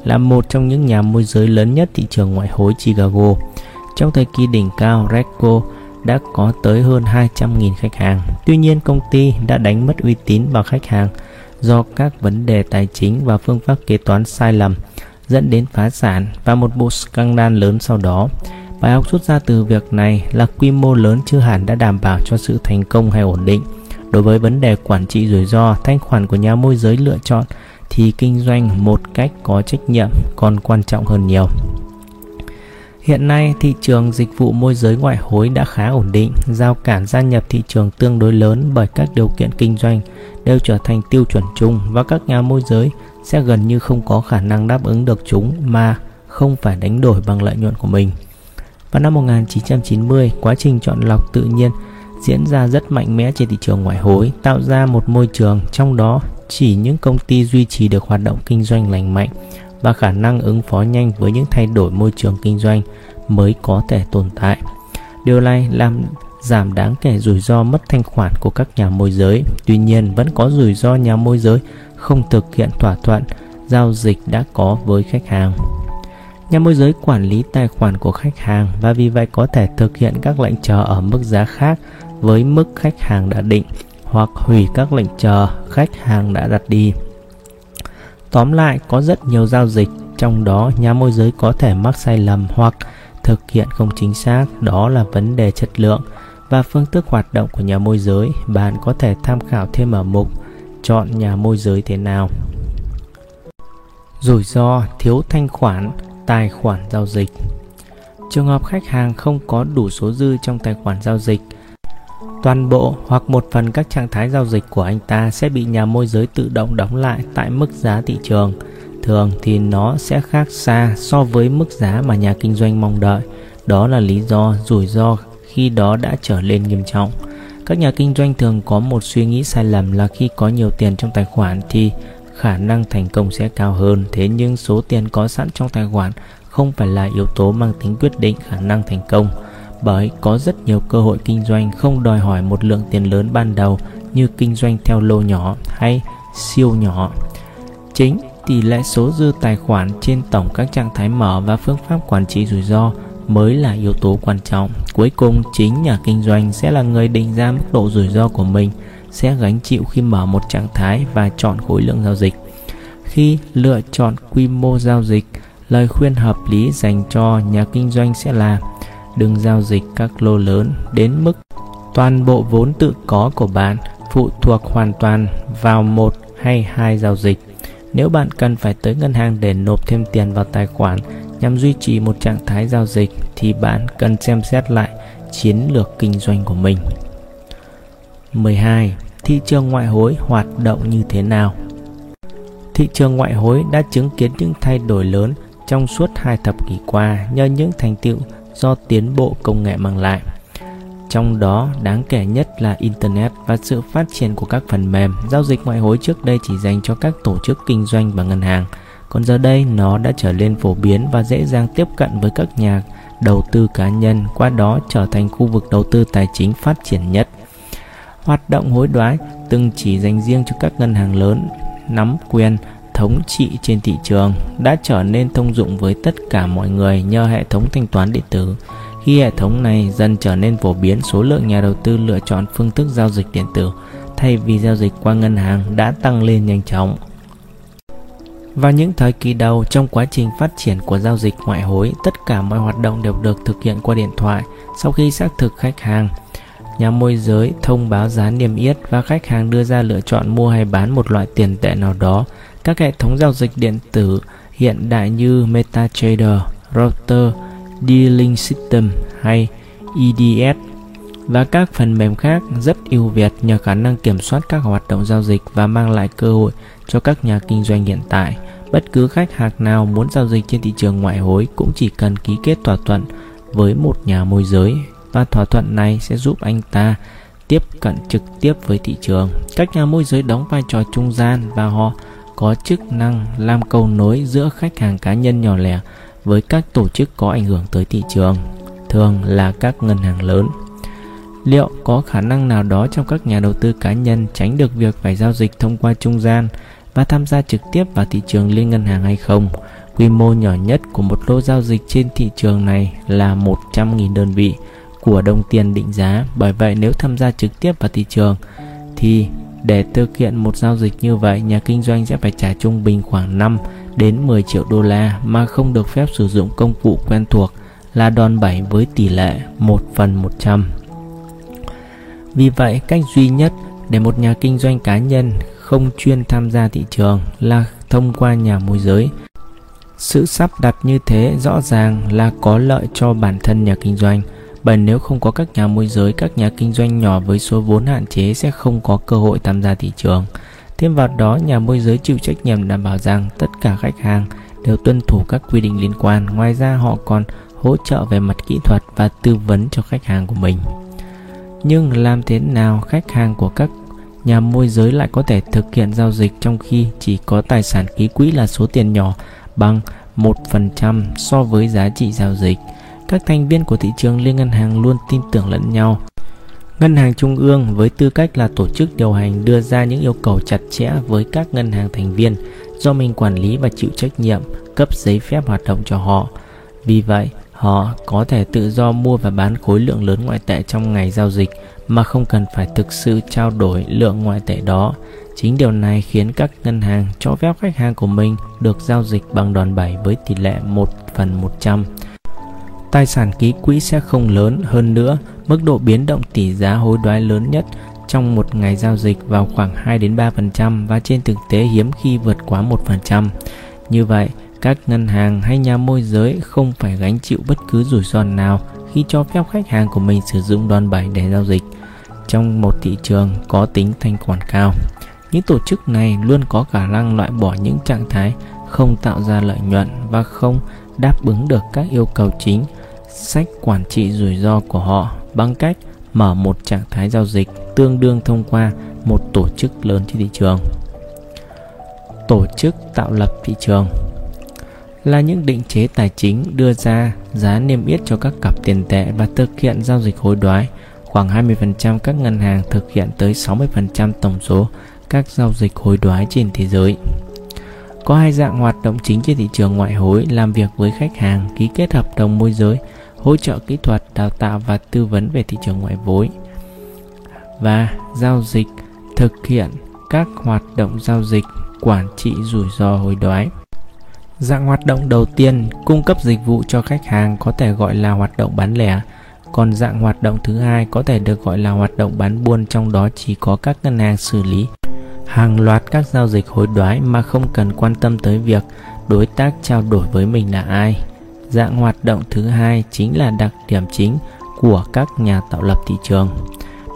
là một trong những nhà môi giới lớn nhất thị trường ngoại hối Chicago. Trong thời kỳ đỉnh cao, Reco đã có tới hơn 200.000 khách hàng. Tuy nhiên, công ty đã đánh mất uy tín vào khách hàng do các vấn đề tài chính và phương pháp kế toán sai lầm dẫn đến phá sản và một bộ scandal lớn sau đó. Bài học rút ra từ việc này là quy mô lớn chưa hẳn đã đảm bảo cho sự thành công hay ổn định. Đối với vấn đề quản trị rủi ro, thanh khoản của nhà môi giới lựa chọn thì kinh doanh một cách có trách nhiệm còn quan trọng hơn nhiều. Hiện nay, thị trường dịch vụ môi giới ngoại hối đã khá ổn định, giao cản gia nhập thị trường tương đối lớn bởi các điều kiện kinh doanh đều trở thành tiêu chuẩn chung và các nhà môi giới sẽ gần như không có khả năng đáp ứng được chúng mà không phải đánh đổi bằng lợi nhuận của mình. Vào năm 1990, quá trình chọn lọc tự nhiên diễn ra rất mạnh mẽ trên thị trường ngoại hối, tạo ra một môi trường trong đó chỉ những công ty duy trì được hoạt động kinh doanh lành mạnh và khả năng ứng phó nhanh với những thay đổi môi trường kinh doanh mới có thể tồn tại. Điều này làm giảm đáng kể rủi ro mất thanh khoản của các nhà môi giới. Tuy nhiên, vẫn có rủi ro nhà môi giới không thực hiện thỏa thuận giao dịch đã có với khách hàng. Nhà môi giới quản lý tài khoản của khách hàng và vì vậy có thể thực hiện các lệnh chờ ở mức giá khác với mức khách hàng đã định hoặc hủy các lệnh chờ khách hàng đã đặt đi. Tóm lại, có rất nhiều giao dịch, trong đó nhà môi giới có thể mắc sai lầm hoặc thực hiện không chính xác, đó là vấn đề chất lượng và phương thức hoạt động của nhà môi giới. Bạn có thể tham khảo thêm ở mục Chọn nhà môi giới thế nào. Rủi ro thiếu thanh khoản, tài khoản giao dịch. Trường hợp khách hàng không có đủ số dư trong tài khoản giao dịch – Toàn bộ hoặc một phần các trạng thái giao dịch của anh ta sẽ bị nhà môi giới tự động đóng lại tại mức giá thị trường. Thường thì nó sẽ khác xa so với mức giá mà nhà kinh doanh mong đợi. Đó là lý do, rủi ro khi đó đã trở lên nghiêm trọng. Các nhà kinh doanh thường có một suy nghĩ sai lầm là khi có nhiều tiền trong tài khoản thì khả năng thành công sẽ cao hơn. Thế nhưng số tiền có sẵn trong tài khoản không phải là yếu tố mang tính quyết định khả năng thành công bởi có rất nhiều cơ hội kinh doanh không đòi hỏi một lượng tiền lớn ban đầu như kinh doanh theo lô nhỏ hay siêu nhỏ. Chính tỷ lệ số dư tài khoản trên tổng các trạng thái mở và phương pháp quản trị rủi ro mới là yếu tố quan trọng. Cuối cùng, chính nhà kinh doanh sẽ là người định ra mức độ rủi ro của mình, sẽ gánh chịu khi mở một trạng thái và chọn khối lượng giao dịch. Khi lựa chọn quy mô giao dịch, lời khuyên hợp lý dành cho nhà kinh doanh sẽ là đừng giao dịch các lô lớn đến mức toàn bộ vốn tự có của bạn phụ thuộc hoàn toàn vào một hay hai giao dịch. Nếu bạn cần phải tới ngân hàng để nộp thêm tiền vào tài khoản nhằm duy trì một trạng thái giao dịch thì bạn cần xem xét lại chiến lược kinh doanh của mình. 12. Thị trường ngoại hối hoạt động như thế nào? Thị trường ngoại hối đã chứng kiến những thay đổi lớn trong suốt hai thập kỷ qua nhờ những thành tựu do tiến bộ công nghệ mang lại. Trong đó, đáng kể nhất là Internet và sự phát triển của các phần mềm. Giao dịch ngoại hối trước đây chỉ dành cho các tổ chức kinh doanh và ngân hàng, còn giờ đây nó đã trở nên phổ biến và dễ dàng tiếp cận với các nhà đầu tư cá nhân, qua đó trở thành khu vực đầu tư tài chính phát triển nhất. Hoạt động hối đoái từng chỉ dành riêng cho các ngân hàng lớn nắm quyền thống trị trên thị trường đã trở nên thông dụng với tất cả mọi người nhờ hệ thống thanh toán điện tử. Khi hệ thống này dần trở nên phổ biến, số lượng nhà đầu tư lựa chọn phương thức giao dịch điện tử thay vì giao dịch qua ngân hàng đã tăng lên nhanh chóng. Vào những thời kỳ đầu trong quá trình phát triển của giao dịch ngoại hối, tất cả mọi hoạt động đều được thực hiện qua điện thoại. Sau khi xác thực khách hàng, nhà môi giới thông báo giá niêm yết và khách hàng đưa ra lựa chọn mua hay bán một loại tiền tệ nào đó. Các hệ thống giao dịch điện tử hiện đại như MetaTrader, Router, Dealing System hay EDS và các phần mềm khác rất ưu việt nhờ khả năng kiểm soát các hoạt động giao dịch và mang lại cơ hội cho các nhà kinh doanh hiện tại. Bất cứ khách hàng nào muốn giao dịch trên thị trường ngoại hối cũng chỉ cần ký kết thỏa thuận với một nhà môi giới và thỏa thuận này sẽ giúp anh ta tiếp cận trực tiếp với thị trường. Các nhà môi giới đóng vai trò trung gian và họ có chức năng làm cầu nối giữa khách hàng cá nhân nhỏ lẻ với các tổ chức có ảnh hưởng tới thị trường, thường là các ngân hàng lớn. Liệu có khả năng nào đó trong các nhà đầu tư cá nhân tránh được việc phải giao dịch thông qua trung gian và tham gia trực tiếp vào thị trường liên ngân hàng hay không? Quy mô nhỏ nhất của một lô giao dịch trên thị trường này là 100.000 đơn vị của đồng tiền định giá. Bởi vậy nếu tham gia trực tiếp vào thị trường thì để thực hiện một giao dịch như vậy, nhà kinh doanh sẽ phải trả trung bình khoảng 5 đến 10 triệu đô la mà không được phép sử dụng công cụ quen thuộc là đòn bẩy với tỷ lệ 1 phần 100. Vì vậy, cách duy nhất để một nhà kinh doanh cá nhân không chuyên tham gia thị trường là thông qua nhà môi giới. Sự sắp đặt như thế rõ ràng là có lợi cho bản thân nhà kinh doanh, bởi nếu không có các nhà môi giới, các nhà kinh doanh nhỏ với số vốn hạn chế sẽ không có cơ hội tham gia thị trường. Thêm vào đó, nhà môi giới chịu trách nhiệm đảm bảo rằng tất cả khách hàng đều tuân thủ các quy định liên quan. Ngoài ra, họ còn hỗ trợ về mặt kỹ thuật và tư vấn cho khách hàng của mình. Nhưng làm thế nào khách hàng của các nhà môi giới lại có thể thực hiện giao dịch trong khi chỉ có tài sản ký quỹ là số tiền nhỏ bằng 1% so với giá trị giao dịch. Các thành viên của thị trường liên ngân hàng luôn tin tưởng lẫn nhau. Ngân hàng trung ương với tư cách là tổ chức điều hành đưa ra những yêu cầu chặt chẽ với các ngân hàng thành viên do mình quản lý và chịu trách nhiệm cấp giấy phép hoạt động cho họ. Vì vậy, họ có thể tự do mua và bán khối lượng lớn ngoại tệ trong ngày giao dịch mà không cần phải thực sự trao đổi lượng ngoại tệ đó. Chính điều này khiến các ngân hàng cho phép khách hàng của mình được giao dịch bằng đòn bẩy với tỷ lệ 1 phần 100. Tài sản ký quỹ sẽ không lớn hơn nữa, mức độ biến động tỷ giá hối đoái lớn nhất trong một ngày giao dịch vào khoảng 2 đến 3% và trên thực tế hiếm khi vượt quá 1%. Như vậy, các ngân hàng hay nhà môi giới không phải gánh chịu bất cứ rủi ro nào khi cho phép khách hàng của mình sử dụng đòn bẩy để giao dịch trong một thị trường có tính thanh khoản cao. Những tổ chức này luôn có khả năng loại bỏ những trạng thái không tạo ra lợi nhuận và không đáp ứng được các yêu cầu chính sách quản trị rủi ro của họ bằng cách mở một trạng thái giao dịch tương đương thông qua một tổ chức lớn trên thị trường. Tổ chức tạo lập thị trường là những định chế tài chính đưa ra giá niêm yết cho các cặp tiền tệ và thực hiện giao dịch hối đoái. Khoảng 20% các ngân hàng thực hiện tới 60% tổng số các giao dịch hối đoái trên thế giới. Có hai dạng hoạt động chính trên thị trường ngoại hối làm việc với khách hàng, ký kết hợp đồng môi giới, hỗ trợ kỹ thuật, đào tạo và tư vấn về thị trường ngoại hối và giao dịch thực hiện các hoạt động giao dịch quản trị rủi ro hối đoái. Dạng hoạt động đầu tiên cung cấp dịch vụ cho khách hàng có thể gọi là hoạt động bán lẻ, còn dạng hoạt động thứ hai có thể được gọi là hoạt động bán buôn trong đó chỉ có các ngân hàng xử lý. hàng loạt các giao dịch hối đoái mà không cần quan tâm tới việc đối tác trao đổi với mình là ai. Dạng hoạt động thứ hai chính là đặc điểm chính của các nhà tạo lập thị trường.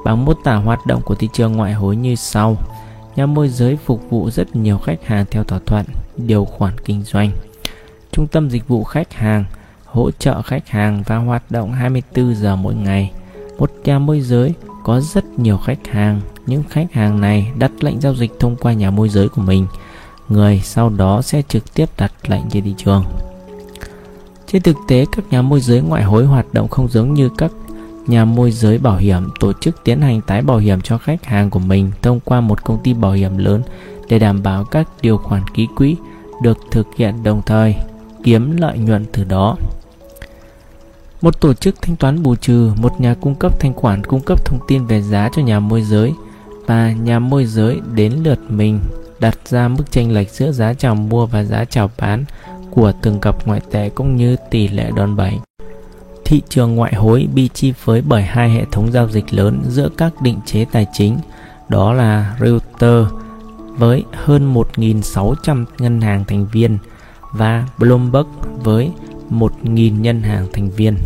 Bằng mô tả hoạt động của thị trường ngoại hối như sau. Nhà môi giới phục vụ rất nhiều khách hàng theo thỏa thuận, điều khoản kinh doanh. Trung tâm dịch vụ khách hàng hỗ trợ khách hàng và hoạt động 24 giờ mỗi ngày. Một nhà môi giới có rất nhiều khách hàng. Những khách hàng này đặt lệnh giao dịch thông qua nhà môi giới của mình. Người sau đó sẽ trực tiếp đặt lệnh trên thị trường. Trên thực tế, các nhà môi giới ngoại hối hoạt động không giống như các nhà môi giới bảo hiểm tổ chức tiến hành tái bảo hiểm cho khách hàng của mình thông qua một công ty bảo hiểm lớn để đảm bảo các điều khoản ký quỹ được thực hiện đồng thời kiếm lợi nhuận từ đó. Một tổ chức thanh toán bù trừ, một nhà cung cấp thanh khoản cung cấp thông tin về giá cho nhà môi giới và nhà môi giới đến lượt mình đặt ra mức chênh lệch giữa giá chào mua và giá chào bán của từng cặp ngoại tệ cũng như tỷ lệ đòn bẩy. Thị trường ngoại hối bị chi phối bởi hai hệ thống giao dịch lớn giữa các định chế tài chính, đó là Reuters với hơn 1.600 ngân hàng thành viên và Bloomberg với 1.000 ngân hàng thành viên.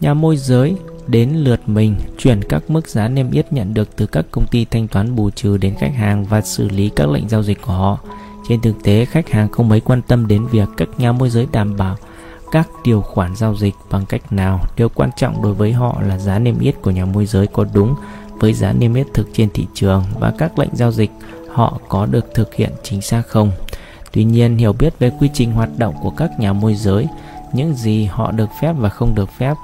Nhà môi giới đến lượt mình chuyển các mức giá niêm yết nhận được từ các công ty thanh toán bù trừ đến khách hàng và xử lý các lệnh giao dịch của họ. Trên thực tế, khách hàng không mấy quan tâm đến việc các nhà môi giới đảm bảo các điều khoản giao dịch bằng cách nào. Điều quan trọng đối với họ là giá niêm yết của nhà môi giới có đúng với giá niêm yết thực trên thị trường và các lệnh giao dịch họ có được thực hiện chính xác không. Tuy nhiên, hiểu biết về quy trình hoạt động của các nhà môi giới, những gì họ được phép và không được phép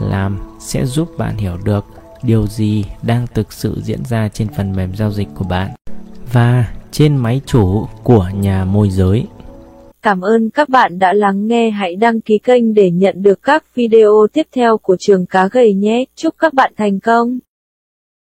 làm sẽ giúp bạn hiểu được điều gì đang thực sự diễn ra trên phần mềm giao dịch của bạn và trên máy chủ của nhà môi giới. Cảm ơn các bạn đã lắng nghe. Hãy đăng ký kênh để nhận được các video tiếp theo của trường cá gầy nhé. Chúc các bạn thành công.